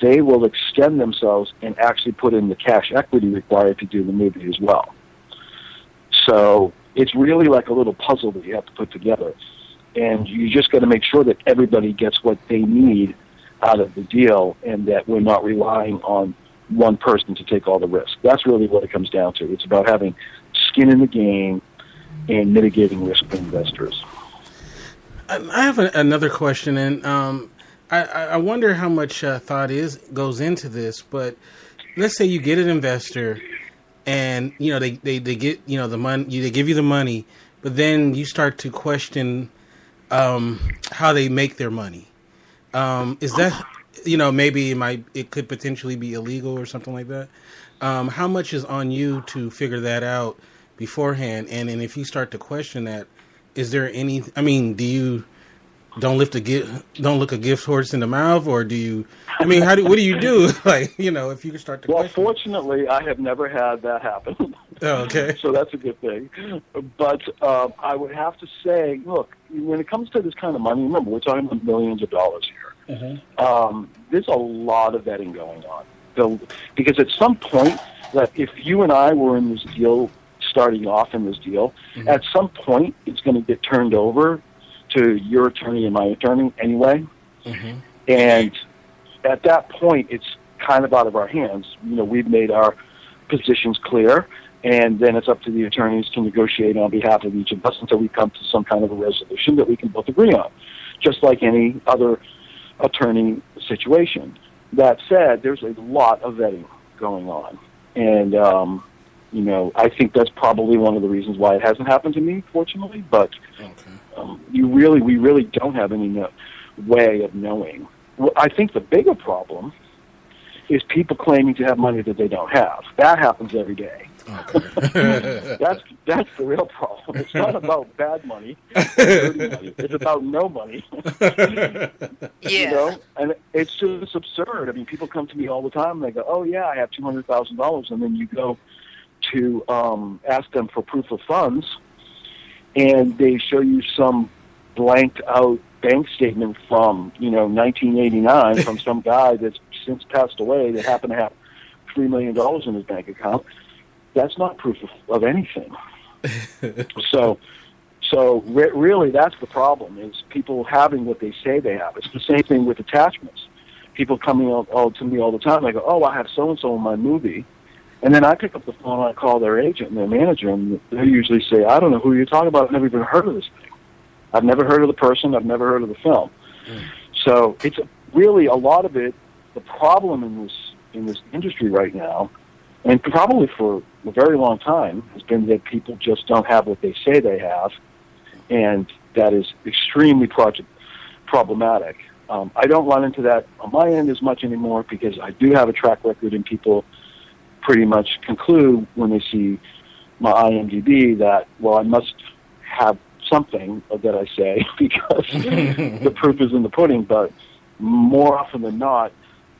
they will extend themselves and actually put in the cash equity required to do the movie as well. So it's really like a little puzzle that you have to put together. And you just got to make sure that everybody gets what they need out of the deal and that we're not relying on one person to take all the risk. That's really what it comes down to. It's about having skin in the game and mitigating risk for investors. I have a, another question, and um, I, I I wonder how much uh, thought is goes into this. But let's say you get an investor, and you know they, they, they get you know the money, they give you the money, but then you start to question um, how they make their money. Um, is that you know maybe it might it could potentially be illegal or something like that? Um, how much is on you to figure that out beforehand? And and if you start to question that, is there any? I mean, do you don't lift a gift, don't look a gift horse in the mouth, or do you? I mean, how do what do you do? Like you know, if you start to Well, question. fortunately, I have never had that happen. Oh, okay. so that's a good thing. But um, I would have to say, look, when it comes to this kind of money, remember we're talking about millions of dollars here. Mhm. Um, there's a lot of vetting going on. So, because at some point, that if you and I were in this deal, starting off in this deal, Mhm. at some point it's going to get turned over to your attorney and my attorney anyway. Mhm. And at that point, it's kind of out of our hands. You know, we've made our positions clear, and then it's up to the attorneys to negotiate on behalf of each of us until we come to some kind of a resolution that we can both agree on, just like any other attorney situation. That said, there's a lot of vetting going on, and um, you know, I think that's probably one of the reasons why it hasn't happened to me, fortunately. But Okay. um, you really, we really don't have any no, way of knowing. Well, I think the bigger problem is people claiming to have money that they don't have. That happens every day. Okay. That's that's the real problem. It's not about bad money, money. It's about no money. Yeah. You know, and it's just absurd. I mean, people come to me all the time and they go, "Oh yeah, I have two hundred thousand dollars," and then you go to um, ask them for proof of funds, and they show you some blanked out bank statement from you know 1989 from some guy that's since passed away that happened to have three million dollars in his bank account. That's not proof of, of anything. So, so re- really, that's the problem: is people having what they say they have. It's the same thing with attachments. People coming all, all to me all the time. They go, "Oh, I have so and so in my movie," and then I pick up the phone and I call their agent and their manager, and they usually say, "I don't know who you're talking about. I've never even heard of this thing. I've never heard of the person. I've never heard of the film." So it's really a lot of it. The problem in this in this industry right now, and probably for a very long time, has been that people just don't have what they say they have, and that is extremely project problematic. Um, I don't run into that on my end as much anymore because I do have a track record, and people pretty much conclude when they see my IMDb that well, I must have something that I say because the proof is in the pudding. But more often than not,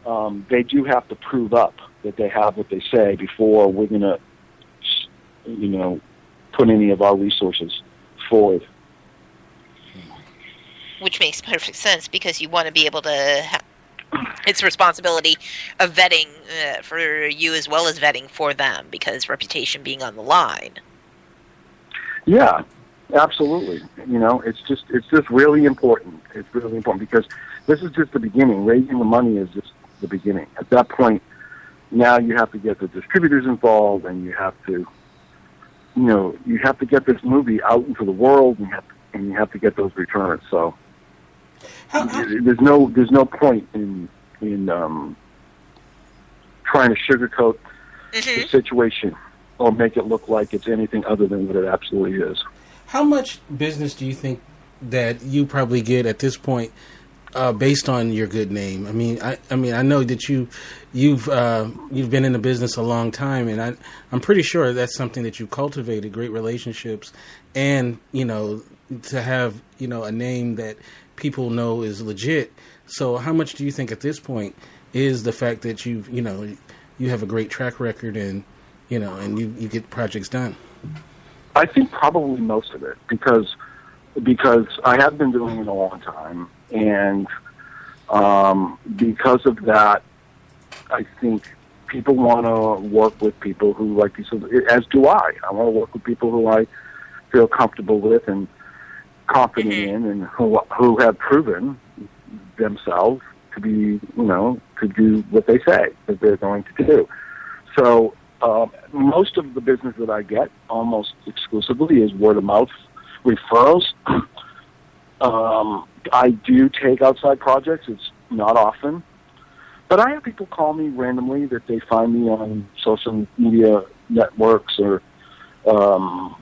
um, they do have to prove up that they have what they say before we're going to, you know, put any of our resources forward. which makes perfect sense because you want to be able to. Ha- it's responsibility of vetting uh, for you as well as vetting for them because reputation being on the line. Yeah, absolutely. You know, it's just it's just really important. It's really important because this is just the beginning. Raising the money is just the beginning. At that point, now you have to get the distributors involved, and you have to, you know, you have to get this movie out into the world, and you have and you have to get those returns. So How, how, there's no there's no point in in um, trying to sugarcoat the hmm situation or make it look like it's anything other than what it absolutely is. how much business do you think that you probably get at this point uh, based on your good name. I mean, I, I mean, I know that you, you've uh, you've been in the business a long time, and I, I'm pretty sure that's something that you cultivated great relationships, and you know, to have you know a name that people know is legit. So, how much do you think at this point is the fact that you've you know you have a great track record and you know and you you get projects done? I think probably most of it because because I have been doing it a long time, and um, because of that, I think people want to work with people who, like you said, as do I. I want to work with people who I feel comfortable with and confident Mhm. in, and who who have proven themselves to be, you know, to do what they say that they're going to do. So um, most of the business that I get, almost exclusively, is word of mouth referrals. um, I do take outside projects. It's not often, but I have people call me randomly that they find me on social media networks or um,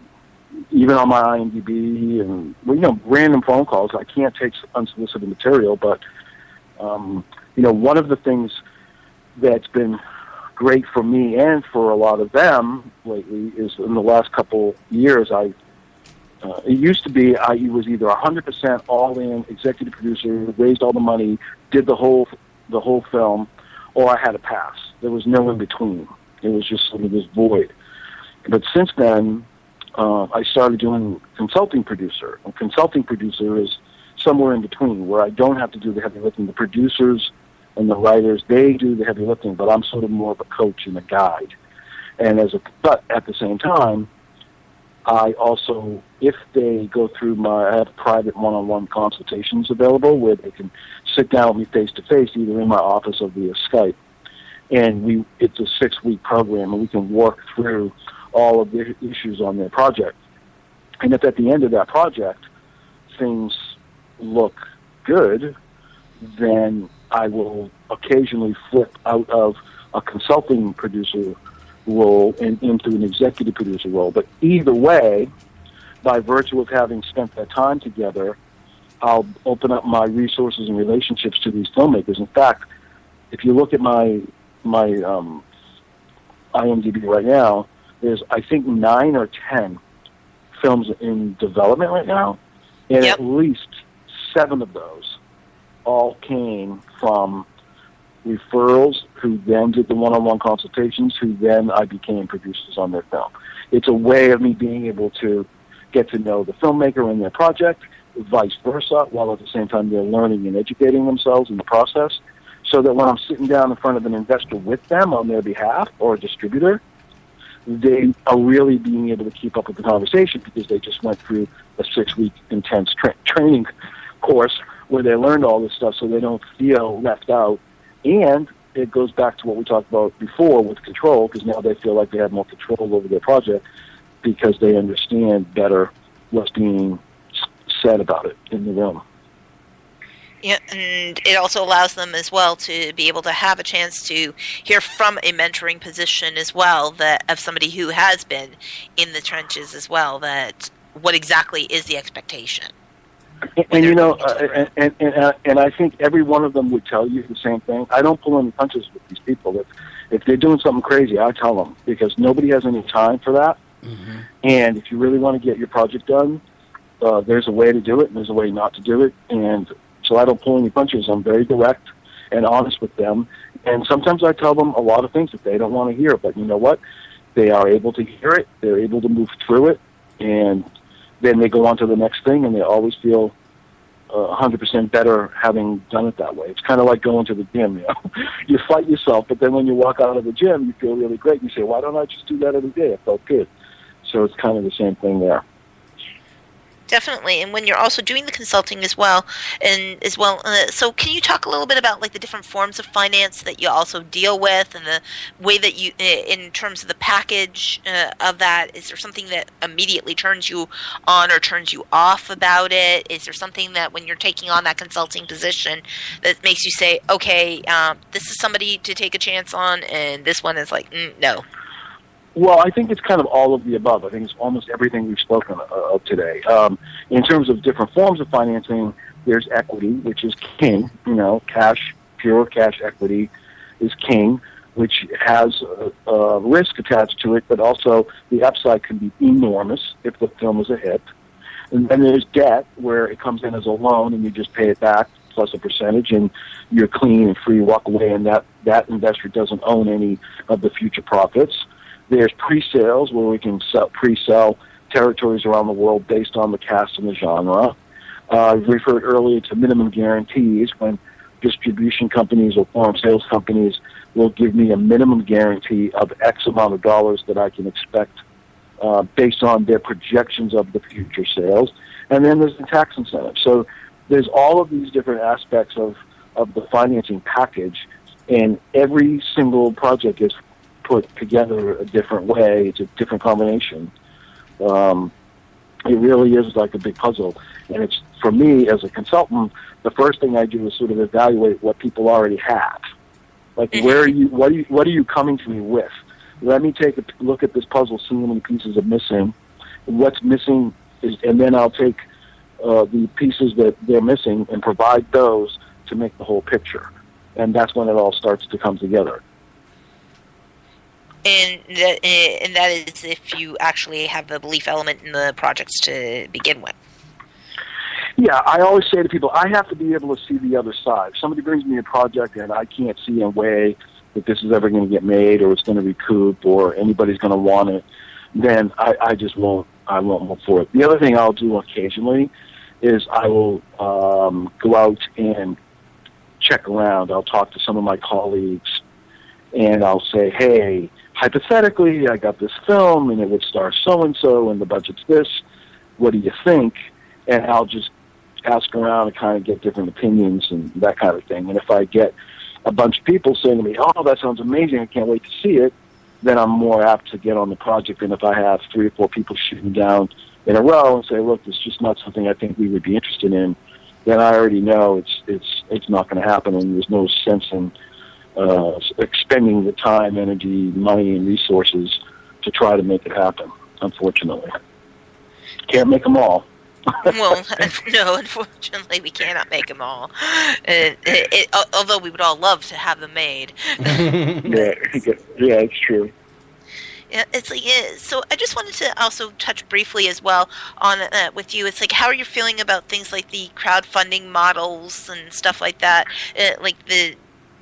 even on my IMDb and well, you know random phone calls. I can't take unsolicited material, but um, you know one of the things that's been great for me and for a lot of them lately is in the last couple years I uh, it used to be I was either 100% all in executive producer raised all the money did the whole the whole film or I had a pass. There was no in between. It was just sort of this void. But since then uh, I started doing consulting producer and consulting producer is somewhere in between where I don't have to do the heavy lifting the producers and the writers they do the heavy lifting, but I'm sort of more of a coach and a guide. And as a but at the same time, I also if they go through my I have private one-on-one consultations available where they can sit down with me face to face, either in my office or via Skype. And we it's a six-week program, and we can work through all of the issues on their project. And if at the end of that project things look good, then I will occasionally flip out of a consulting producer role and into an executive producer role. But either way, by virtue of having spent that time together, I'll open up my resources and relationships to these filmmakers. In fact, if you look at my my um, IMDb right now, there's I think nine or ten films in development right now, and Yep. at least seven of those all came from referrals who then did the one-on-one consultations who then I became producers on their film. It's a way of me being able to get to know the filmmaker and their project, vice versa, while at the same time they're learning and educating themselves in the process. So that when I'm sitting down in front of an investor with them on their behalf or a distributor, they are really being able to keep up with the conversation because they just went through a six week intense tra- training course where they learned all this stuff so they don't feel left out. And it goes back to what we talked about before with control because now they feel like they have more control over their project because they understand better what's being said about it in the room. Yeah, and it also allows them as well to be able to have a chance to hear from a mentoring position as well that of somebody who has been in the trenches as well that what exactly is the expectation. And, and you know, uh, and, and, and, uh, and I think every one of them would tell you the same thing. I don't pull any punches with these people. If, if they're doing something crazy, I tell them because nobody has any time for that. Mm-hmm. And if you really want to get your project done, uh, there's a way to do it, and there's a way not to do it. And so I don't pull any punches. I'm very direct and honest with them. And sometimes I tell them a lot of things that they don't want to hear. But you know what? They are able to hear it. They're able to move through it, and then they go on to the next thing, and they always feel uh, 100% better having done it that way. It's kind of like going to the gym. You know, you fight yourself, but then when you walk out of the gym, you feel really great. You say, "Why don't I just do that every day? It felt good." So it's kind of the same thing there. Definitely, and when you're also doing the consulting as well, and as well, uh, so can you talk a little bit about like the different forms of finance that you also deal with, and the way that you, in terms of the package uh, of that, is there something that immediately turns you on or turns you off about it? Is there something that when you're taking on that consulting position that makes you say, okay, um, this is somebody to take a chance on, and this one is like, mm, no. Well, I think it's kind of all of the above. I think it's almost everything we've spoken uh, of today. Um, in terms of different forms of financing, There's equity, which is king. You know, cash, pure cash equity is king, which has a, a risk attached to it, but also the upside can be enormous if the film is a hit. And then there's debt, where it comes in as a loan and you just pay it back plus a percentage, and you're clean and free, walk away, and that that investor doesn't own any of the future profits. There's pre-sales, where we can sell, pre-sell territories around the world based on the cast and the genre. Uh, I referred earlier to minimum guarantees when distribution companies or foreign sales companies will give me a minimum guarantee of X amount of dollars that I can expect uh, based on their projections of the future sales. And then there's the tax incentive. So there's all of these different aspects of, of the financing package, and every single project is put together a different way. It's a different combination. Um, it really is like a big puzzle, and it's for me as a consultant. The first thing I do is sort of evaluate what people already have. Like, where are you? What are you? What are you coming to me with? Let me take a look at this puzzle, see how many pieces are missing. What's missing is, and then I'll take uh, the pieces that they're missing and provide those to make the whole picture. And that's when it all starts to come together. And that, and that is if you actually have the belief element in the projects to begin with. Yeah, I always say to people, I have to be able to see the other side. If somebody brings me a project and I can't see a way that this is ever going to get made or it's going to recoup or anybody's going to want it, then I, I just won't. I won't move for it. The other thing I'll do occasionally is I will um, go out and check around. I'll talk to some of my colleagues, and I'll say, "Hey, hypothetically, I got this film, and it would star so and so, and the budget's this. What do you think?" And I'll just ask around and kind of get different opinions and that kind of thing. And if I get a bunch of people saying to me, "Oh, that sounds amazing! I can't wait to see it," then I'm more apt to get on the project than if I have three or four people shooting down in a row and say, "Look, it's just not something I think we would be interested in." Then I already know it's it's it's not going to happen, and there's no sense in uh, expending the time, energy, money, and resources to try to make it happen. Unfortunately, can't make them all. well, no, unfortunately, we cannot make them all. It, it, it, although we would all love to have them made. yeah, yeah, it's true. Yeah, it's like yeah, so. I just wanted to also touch briefly as well on uh, with you. It's like how are you feeling about things like the crowdfunding models and stuff like that, uh, like the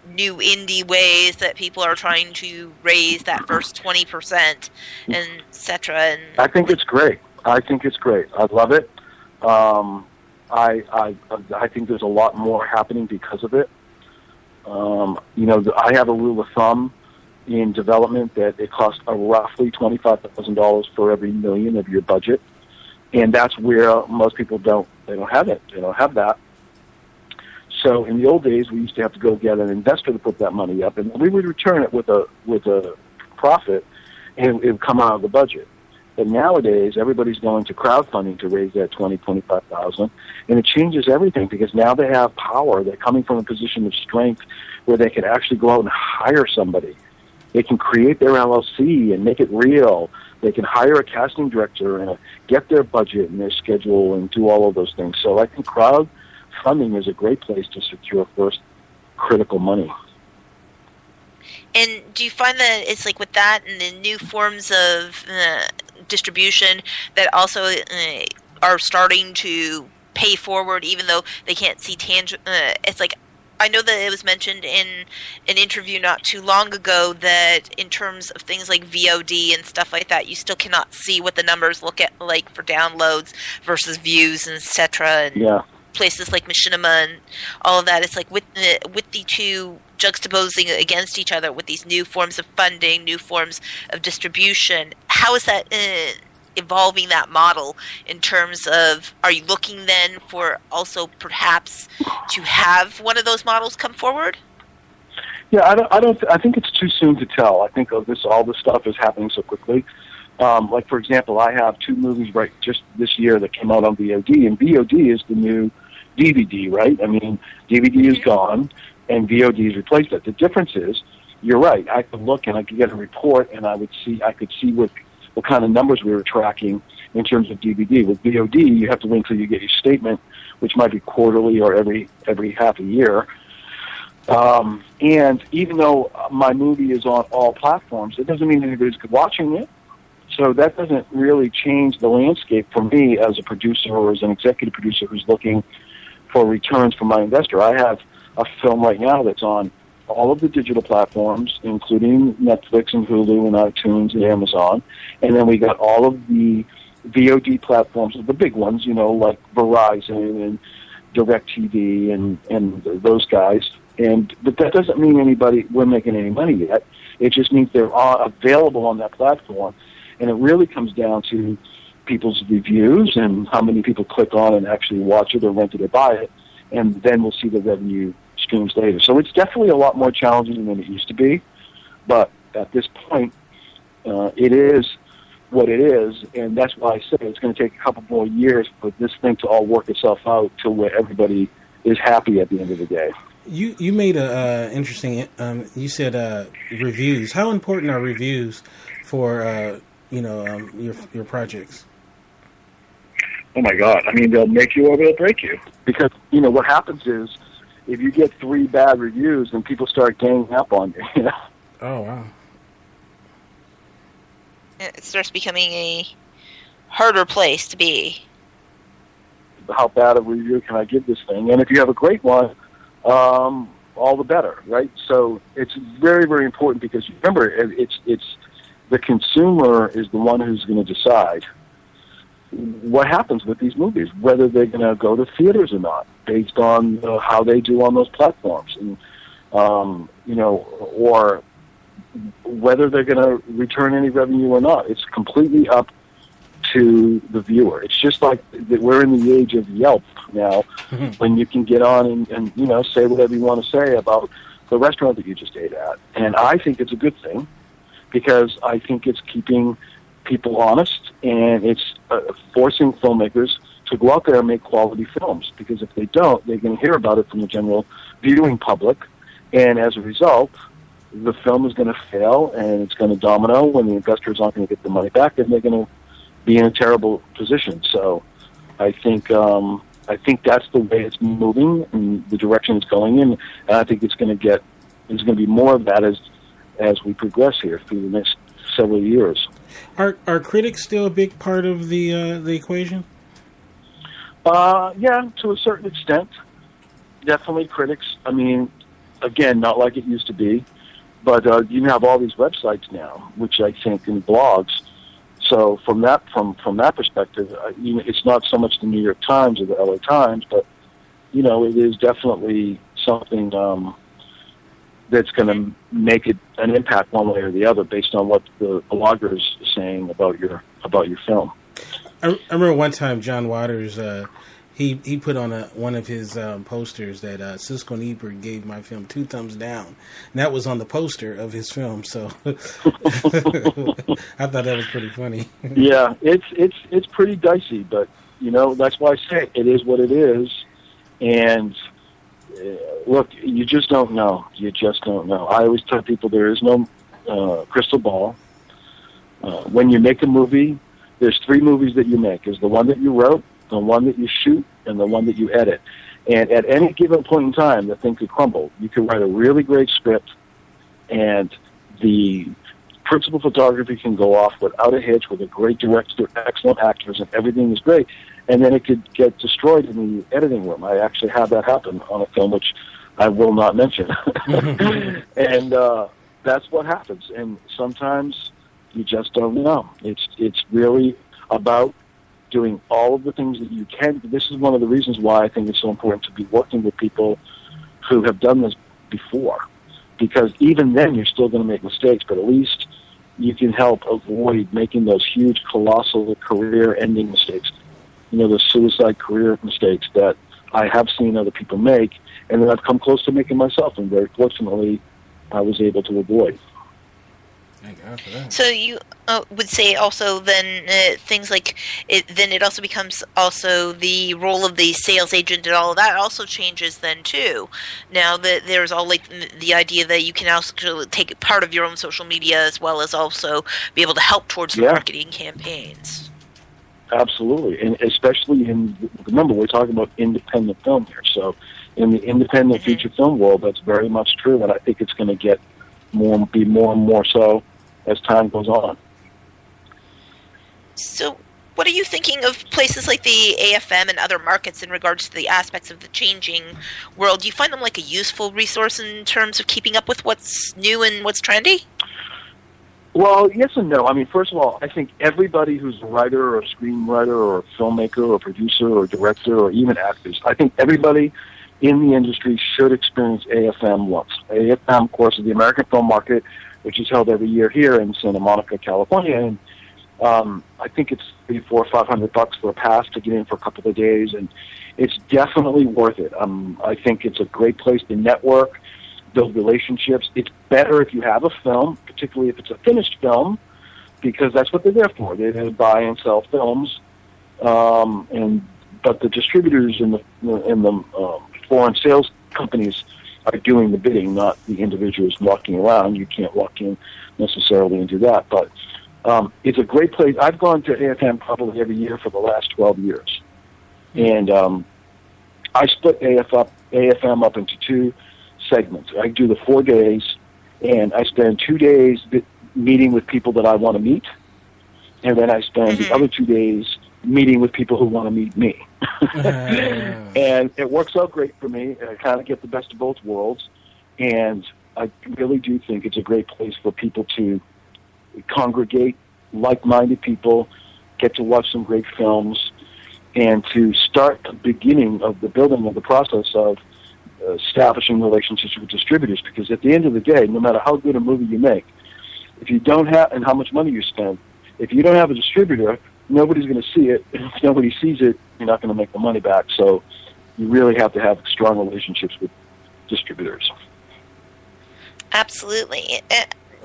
new indie ways that people are trying to raise that first twenty percent, and etc. And I think it's great. I think it's great. I love it. Um, I, I I think there's a lot more happening because of it. Um, you know, I have a rule of thumb in development that it costs a roughly twenty five thousand dollars for every million of your budget, and that's where most people don't they don't have it. They don't have that. So in the old days, we used to have to go get an investor to put that money up, and we would return it with a with a profit, and it would come out of the budget. But nowadays, everybody's going to crowdfunding to raise that twenty, twenty-five thousand, and it changes everything because now they have power. They're coming from a position of strength where they can actually go out and hire somebody. They can create their LLC and make it real. They can hire a casting director and get their budget and their schedule and do all of those things. So I think crowdfunding is a great place to secure first critical money. And do you find that it's like with that and the new forms of uh, distribution that also uh, are starting to pay forward, even though they can't see tangible? Uh, it's like I know that it was mentioned in an interview not too long ago that in terms of things like VOD and stuff like that, you still cannot see what the numbers look at like for downloads versus views, etc. And yeah. Places like Machinima and all of that. It's like with the with the two juxtaposing against each other with these new forms of funding, new forms of distribution. How is that? Uh, evolving that model in terms of are you looking then for also perhaps to have one of those models come forward? Yeah, I don't. I don't. I think it's too soon to tell. I think this. All this stuff is happening so quickly. Um, like for example, I have two movies right just this year that came out on VOD, and VOD is the new DVD, right? I mean, DVD is gone, and VOD has replaced it. The difference is, you're right. I could look and I could get a report, and I would see. I could see what what kind of numbers we were tracking, in terms of DVD. With VOD, you have to wait until you get your statement, which might be quarterly or every every half a year. Um, and even though my movie is on all platforms, it doesn't mean anybody's watching it. So that doesn't really change the landscape for me as a producer or as an executive producer who's looking for returns from my investor. I have a film right now that's on all of the digital platforms, including Netflix and Hulu and iTunes and Amazon. And then we got all of the VOD platforms, the big ones, you know, like Verizon and DirecTV and, and those guys. And but that doesn't mean anybody we're making any money yet. It just means they're all available on that platform. And it really comes down to people's reviews and how many people click on and actually watch it or rent it or buy it. And then we'll see the revenue streams later. So it's definitely a lot more challenging than it used to be. But at this point, uh, it is what it is, and that's why I say it's going to take a couple more years for this thing to all work itself out to where everybody is happy at the end of the day. You you made a uh, interesting. Um, you said uh, reviews. How important are reviews for uh, you know um, your your projects? Oh my God! I mean, they'll make you or they'll break you because you know what happens is if you get three bad reviews, then people start ganging up on you. you know? Oh wow! It starts becoming a harder place to be. How bad a review can I give this thing? And if you have a great one, um, all the better, right? So it's very, very important because remember, it's it's the consumer is the one who's going to decide what happens with these movies, whether they're going to go to theaters or not, based on uh, how they do on those platforms, and um, you know, or whether they're going to return any revenue or not. It's completely up to the viewer. It's just like that we're in the age of Yelp now, mm-hmm. when you can get on and, and you know say whatever you want to say about the restaurant that you just ate at, and I think it's a good thing because I think it's keeping people honest, and it's uh, forcing filmmakers to go out there and make quality films. Because if they don't, they're going to hear about it from the general viewing public, and as a result, the film is going to fail and it's going to domino when the investors aren't going to get the money back, and they're going to be in a terrible position. So, I think um, I think that's the way it's moving and the direction it's going in, and I think it's going to get there's going to be more of that as as we progress here through the next several years. Are are critics still a big part of the uh, the equation? Uh, yeah, to a certain extent. Definitely critics. I mean, again, not like it used to be, but uh, you have all these websites now, which I think and blogs. So from that from from that perspective, uh, you know, it's not so much the New York Times or the LA Times, but you know, it is definitely something um, that's going to make it an impact one way or the other based on what the blogger is saying about your about your film. I, I remember one time John Waters uh, he he put on a, one of his um, posters that uh, Siskel and Ebert gave my film two thumbs down, and that was on the poster of his film. So I thought that was pretty funny. yeah, it's it's it's pretty dicey, but you know that's why I say it is what it is, and look, you just don't know. You just don't know. I always tell people there is no uh, crystal ball. Uh, when you make a movie, there's three movies that you make. There's the one that you wrote, the one that you shoot, and the one that you edit. And at any given point in time, the thing could crumble. You could write a really great script, and the principal photography can go off without a hitch with a great director, excellent actors, and everything is great and then it could get destroyed in the editing room. I actually had that happen on a film, which I will not mention. and uh, that's what happens. And sometimes you just don't know. It's it's really about doing all of the things that you can. This is one of the reasons why I think it's so important to be working with people who have done this before, because even then you're still going to make mistakes, but at least you can help avoid making those huge, colossal, career-ending mistakes you know, the suicide career mistakes that I have seen other people make, and that I've come close to making myself, and very fortunately, I was able to avoid. So you uh, would say also then uh, things like it, then it also becomes also the role of the sales agent and all of that also changes then too. Now that there's all like the idea that you can also take part of your own social media as well as also be able to help towards the yeah. marketing campaigns. Absolutely, and especially in remember we're talking about independent film here. So, in the independent Mhm. feature film world, that's very much true, and I think it's going to get more, be more and more so as time goes on. So, what are you thinking of places like the AFM and other markets in regards to the aspects of the changing world? Do you find them like a useful resource in terms of keeping up with what's new and what's trendy? Well, yes and no. I mean, first of all, I think everybody who's a writer or a screenwriter or a filmmaker or producer or director or even actors, I think everybody in the industry should experience AFM once. AFM, of course, is the American Film Market, which is held every year here in Santa Monica, California, and um, I think it's three, four, five hundred bucks for a pass to get in for a couple of days, and it's definitely worth it. Um, I think it's a great place to network build relationships. It's better if you have a film, particularly if it's a finished film, because that's what they're there for. They're there to buy and sell films. Um, and but the distributors and the and the um, foreign sales companies are doing the bidding, not the individuals walking around. You can't walk in necessarily and do that, but um, it's a great place. I've gone to AFM probably every year for the last twelve years, and um, I split AF up, AFM up into two segments. I do the four days, and I spend two days meeting with people that I want to meet, and then I spend Mhm. the other two days meeting with people who want to meet me. and it works out great for me. I kind of get the best of both worlds, and I really do think it's a great place for people to congregate, like-minded people, get to watch some great films, and to start the beginning of the building of the process of uh, establishing relationships with distributors. Because at the end of the day, no matter how good a movie you make, if you don't have and how much money you spend, if you don't have a distributor, nobody's going to see it. If nobody sees it, you're not going to make the money back. So you really have to have strong relationships with distributors. Absolutely.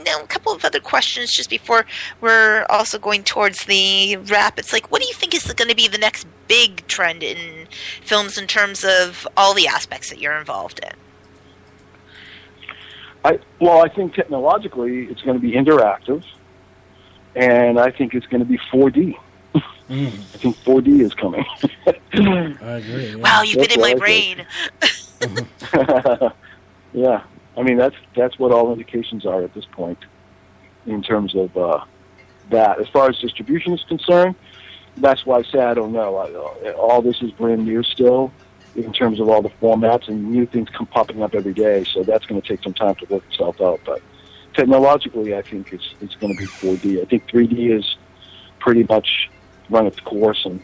Now, a couple of other questions just before we're also going towards the wrap. It's like, what do you think is going to be the next big trend in films in terms of all the aspects that you're involved in? I, well, I think technologically it's going to be interactive, and I think it's going to be 4D. Mm, I think 4D is coming. I agree. yeah. Wow, you've That's been in my I brain. yeah, I mean that's that's what all indications are at this point in terms of uh, that. As far as distribution is concerned, that's why I say I don't know. I, all this is brand new still in terms of all the formats and new things come popping up every day. So that's going to take some time to work itself out. But technologically, I think it's it's going to be 4D. I think 3D is pretty much run its course and.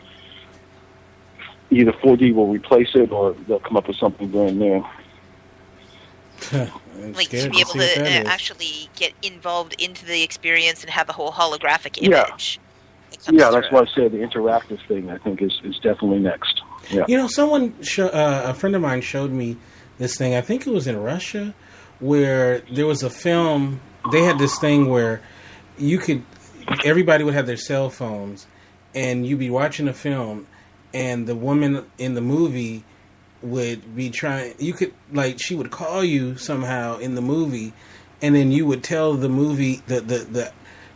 Either 4D will replace it, or they'll come up with something brand new. I'm like to be able see to what that uh, is. actually get involved into the experience and have the whole holographic Yeah. image. that Yeah, that's through. why I say the interactive thing. I think is is definitely next. Yeah. You know, someone, sho- uh, a friend of mine showed me this thing. I think it was in Russia, where there was a film. They had this thing where you could, everybody would have their cell phones, and you'd be watching a film, and the woman in the movie would be trying. You could like she would call you somehow in the movie, and then you would tell the movie the the the.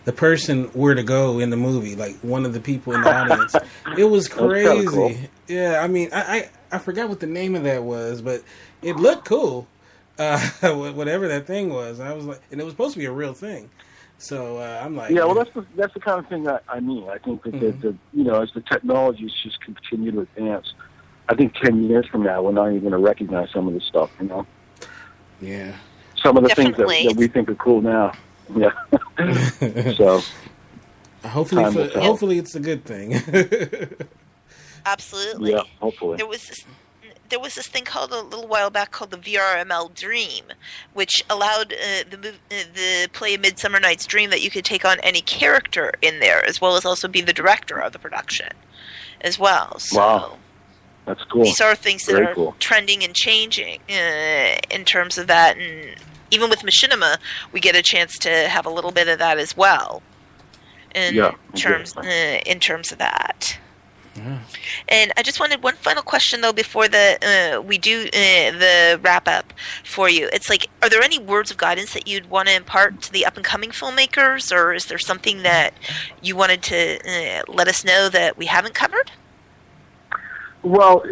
The person where to go in the movie, like one of the people in the audience, it was crazy. cool. Yeah, I mean, I, I I forgot what the name of that was, but it looked cool. Uh, whatever that thing was, I was like, and it was supposed to be a real thing. So uh, I'm like, Yeah, well, that's the that's the kind of thing that I mean. I think that Mhm. the, the you know as the technologies just continue to advance, I think ten years from now we're not even going to recognize some of this stuff. You know, yeah. some of the things that, that we think are cool now. Yeah. so hopefully, for, hopefully it's a good thing. Absolutely. yeah, hopefully. There was this. There was this thing called a little while back called the VRML Dream, which allowed uh, the mov- uh, the play Midsummer Night's Dream that you could take on any character in there, as well as also be the director of the production, as well. So Wow. That's cool. these are things that Very are cool. trending and changing uh, in terms of that, and even with machinima, we get a chance to have a little bit of that as well. In Yeah, terms, uh, in terms of that. Yeah. And I just wanted one final question though before the uh, we do uh, the wrap up for you. It's like, are there any words of guidance that you'd want to impart to the up and coming filmmakers, or is there something that you wanted to uh, let us know that we haven't covered? Well,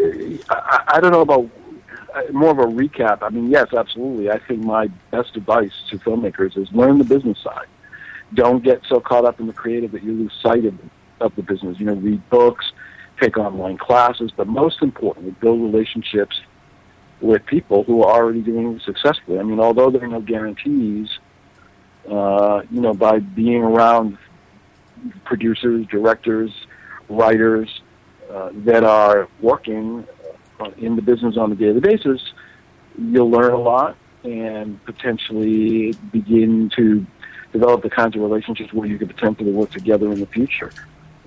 I, I don't know about uh, more of a recap. I mean, yes, absolutely. I think my best advice to filmmakers is learn the business side. Don't get so caught up in the creative that you lose sight of, of the business. You know, read books take online classes, but most importantly, build relationships with people who are already doing it successfully. I mean, although there are no guarantees, uh, you know, by being around producers, directors, writers uh, that are working uh, in the business on a daily basis, you'll learn a lot and potentially begin to develop the kinds of relationships where you could potentially work together in the future.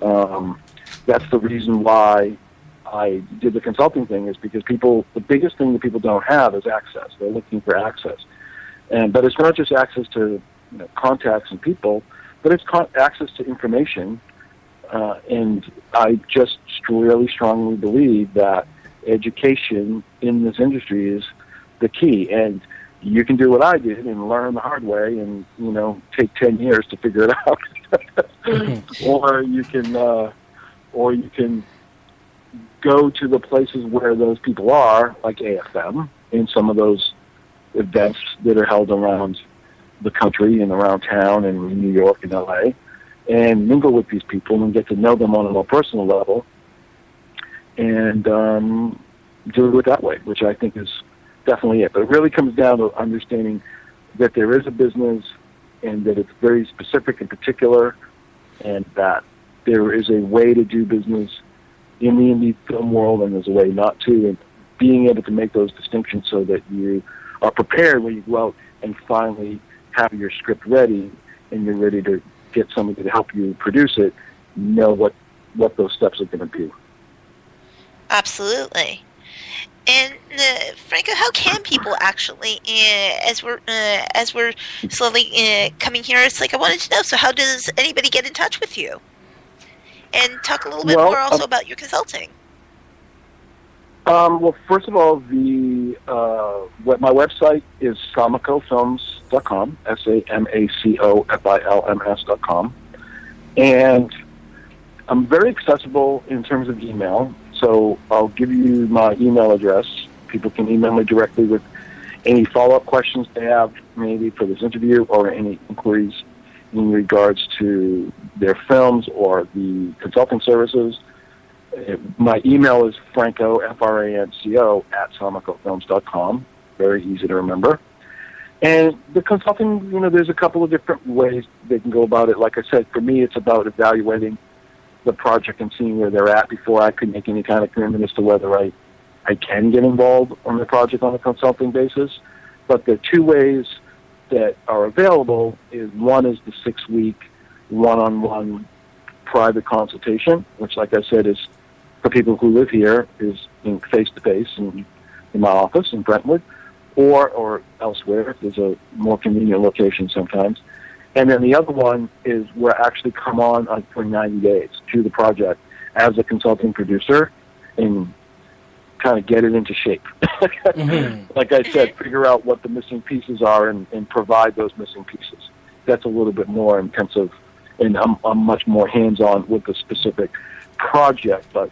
Um, that's the reason why I did the consulting thing is because people, the biggest thing that people don't have is access. They're looking for access. And, but it's not just access to you know, contacts and people, but it's con- access to information. Uh, and I just really strongly believe that education in this industry is the key. And you can do what I did and learn the hard way and, you know, take 10 years to figure it out. or you can, uh, or you can go to the places where those people are, like AFM, in some of those events that are held around the country and around town and in New York and LA, and mingle with these people and get to know them on a more personal level, and um, do it that way, which I think is definitely it. But it really comes down to understanding that there is a business and that it's very specific and particular, and that there is a way to do business in the indie film world and there's a way not to, and being able to make those distinctions so that you are prepared when you go out and finally have your script ready and you're ready to get somebody to help you produce it, know what, what those steps are going to be. Absolutely. And uh, Franco, how can people actually, uh, as we're uh, as we're slowly uh, coming here, it's like I wanted to know. So, how does anybody get in touch with you? and talk a little bit well, more also uh, about your consulting. Um, well, first of all, the uh, what, my website is samacofilms.com, S-A-M-A-C-O-F-I-L-M-S.com, and I'm very accessible in terms of email. So I'll give you my email address. People can email me directly with any follow-up questions they have, maybe for this interview, or any inquiries in regards to their films or the consulting services. My email is franco, F-R-A-N-C-O, at samacofilms.com. Very easy to remember. And the consulting, you know, there's a couple of different ways they can go about it. Like I said, for me, it's about evaluating the project and seeing where they're at before I could make any kind of commitment as to whether I, I can get involved on the project on a consulting basis. But the two ways that are available is one is the six week one on one private consultation, which like I said is for people who live here is in face to face in in my office in Brentwood or or elsewhere if there's a more convenient location sometimes. And then the other one is where I actually come on for 90 days to the project as a consulting producer and kind of get it into shape. mm-hmm. Like I said, figure out what the missing pieces are and, and provide those missing pieces. That's a little bit more intensive, and I'm, I'm much more hands-on with the specific project. But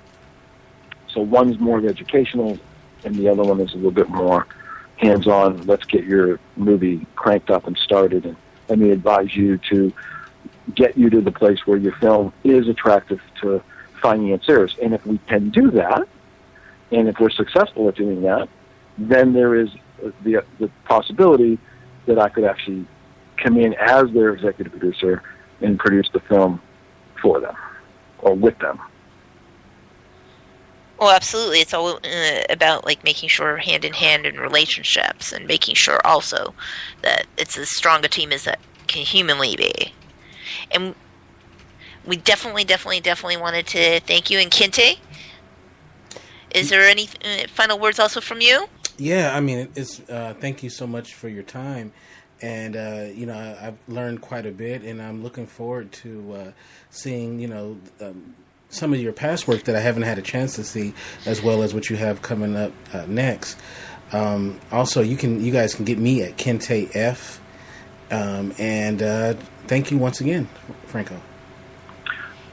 so one's more educational, and the other one is a little bit more hands-on. Let's get your movie cranked up and started, and let me advise you to get you to the place where your film is attractive to financiers. And if we can do that, and if we're successful at doing that, then there is the, the possibility that I could actually come in as their executive producer and produce the film for them or with them. Well, absolutely. It's all uh, about like making sure hand in hand in relationships and making sure also that it's as strong a team as that can humanly be. And we definitely, definitely, definitely wanted to thank you and Kinte is there any uh, final words also from you? Yeah, I mean, it's uh, thank you so much for your time, and uh, you know, I've learned quite a bit, and I'm looking forward to uh, seeing you know um, some of your past work that I haven't had a chance to see, as well as what you have coming up uh, next. Um, also, you can you guys can get me at Kente F. Um, and uh, thank you once again, Franco.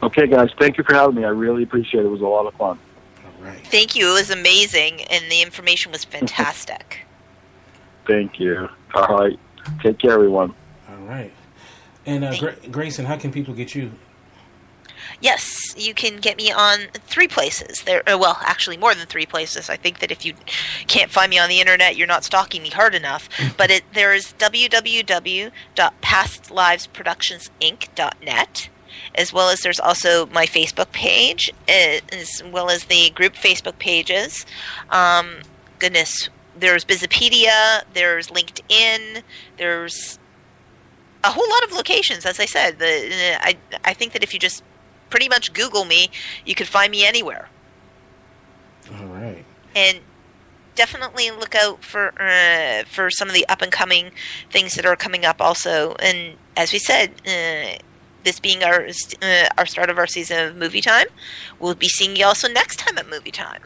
Okay, guys, thank you for having me. I really appreciate it. It was a lot of fun. All right. Thank you. It was amazing, and the information was fantastic. Thank you. All right. Take care, everyone. All right. And uh, Gra- Grayson, how can people get you? Yes, you can get me on three places. There, uh, well, actually, more than three places. I think that if you can't find me on the internet, you're not stalking me hard enough. but it, there is www.pastlivesproductionsinc.net, as well as there's also my Facebook page, uh, as well as the group Facebook pages. Um, goodness, there's Bizipedia, there's LinkedIn, there's a whole lot of locations. As I said, the, I I think that if you just pretty much Google me, you could find me anywhere. All right. And definitely look out for uh, for some of the up and coming things that are coming up also. And as we said, uh, this being our uh, our start of our season of movie time, we'll be seeing you also next time at movie time.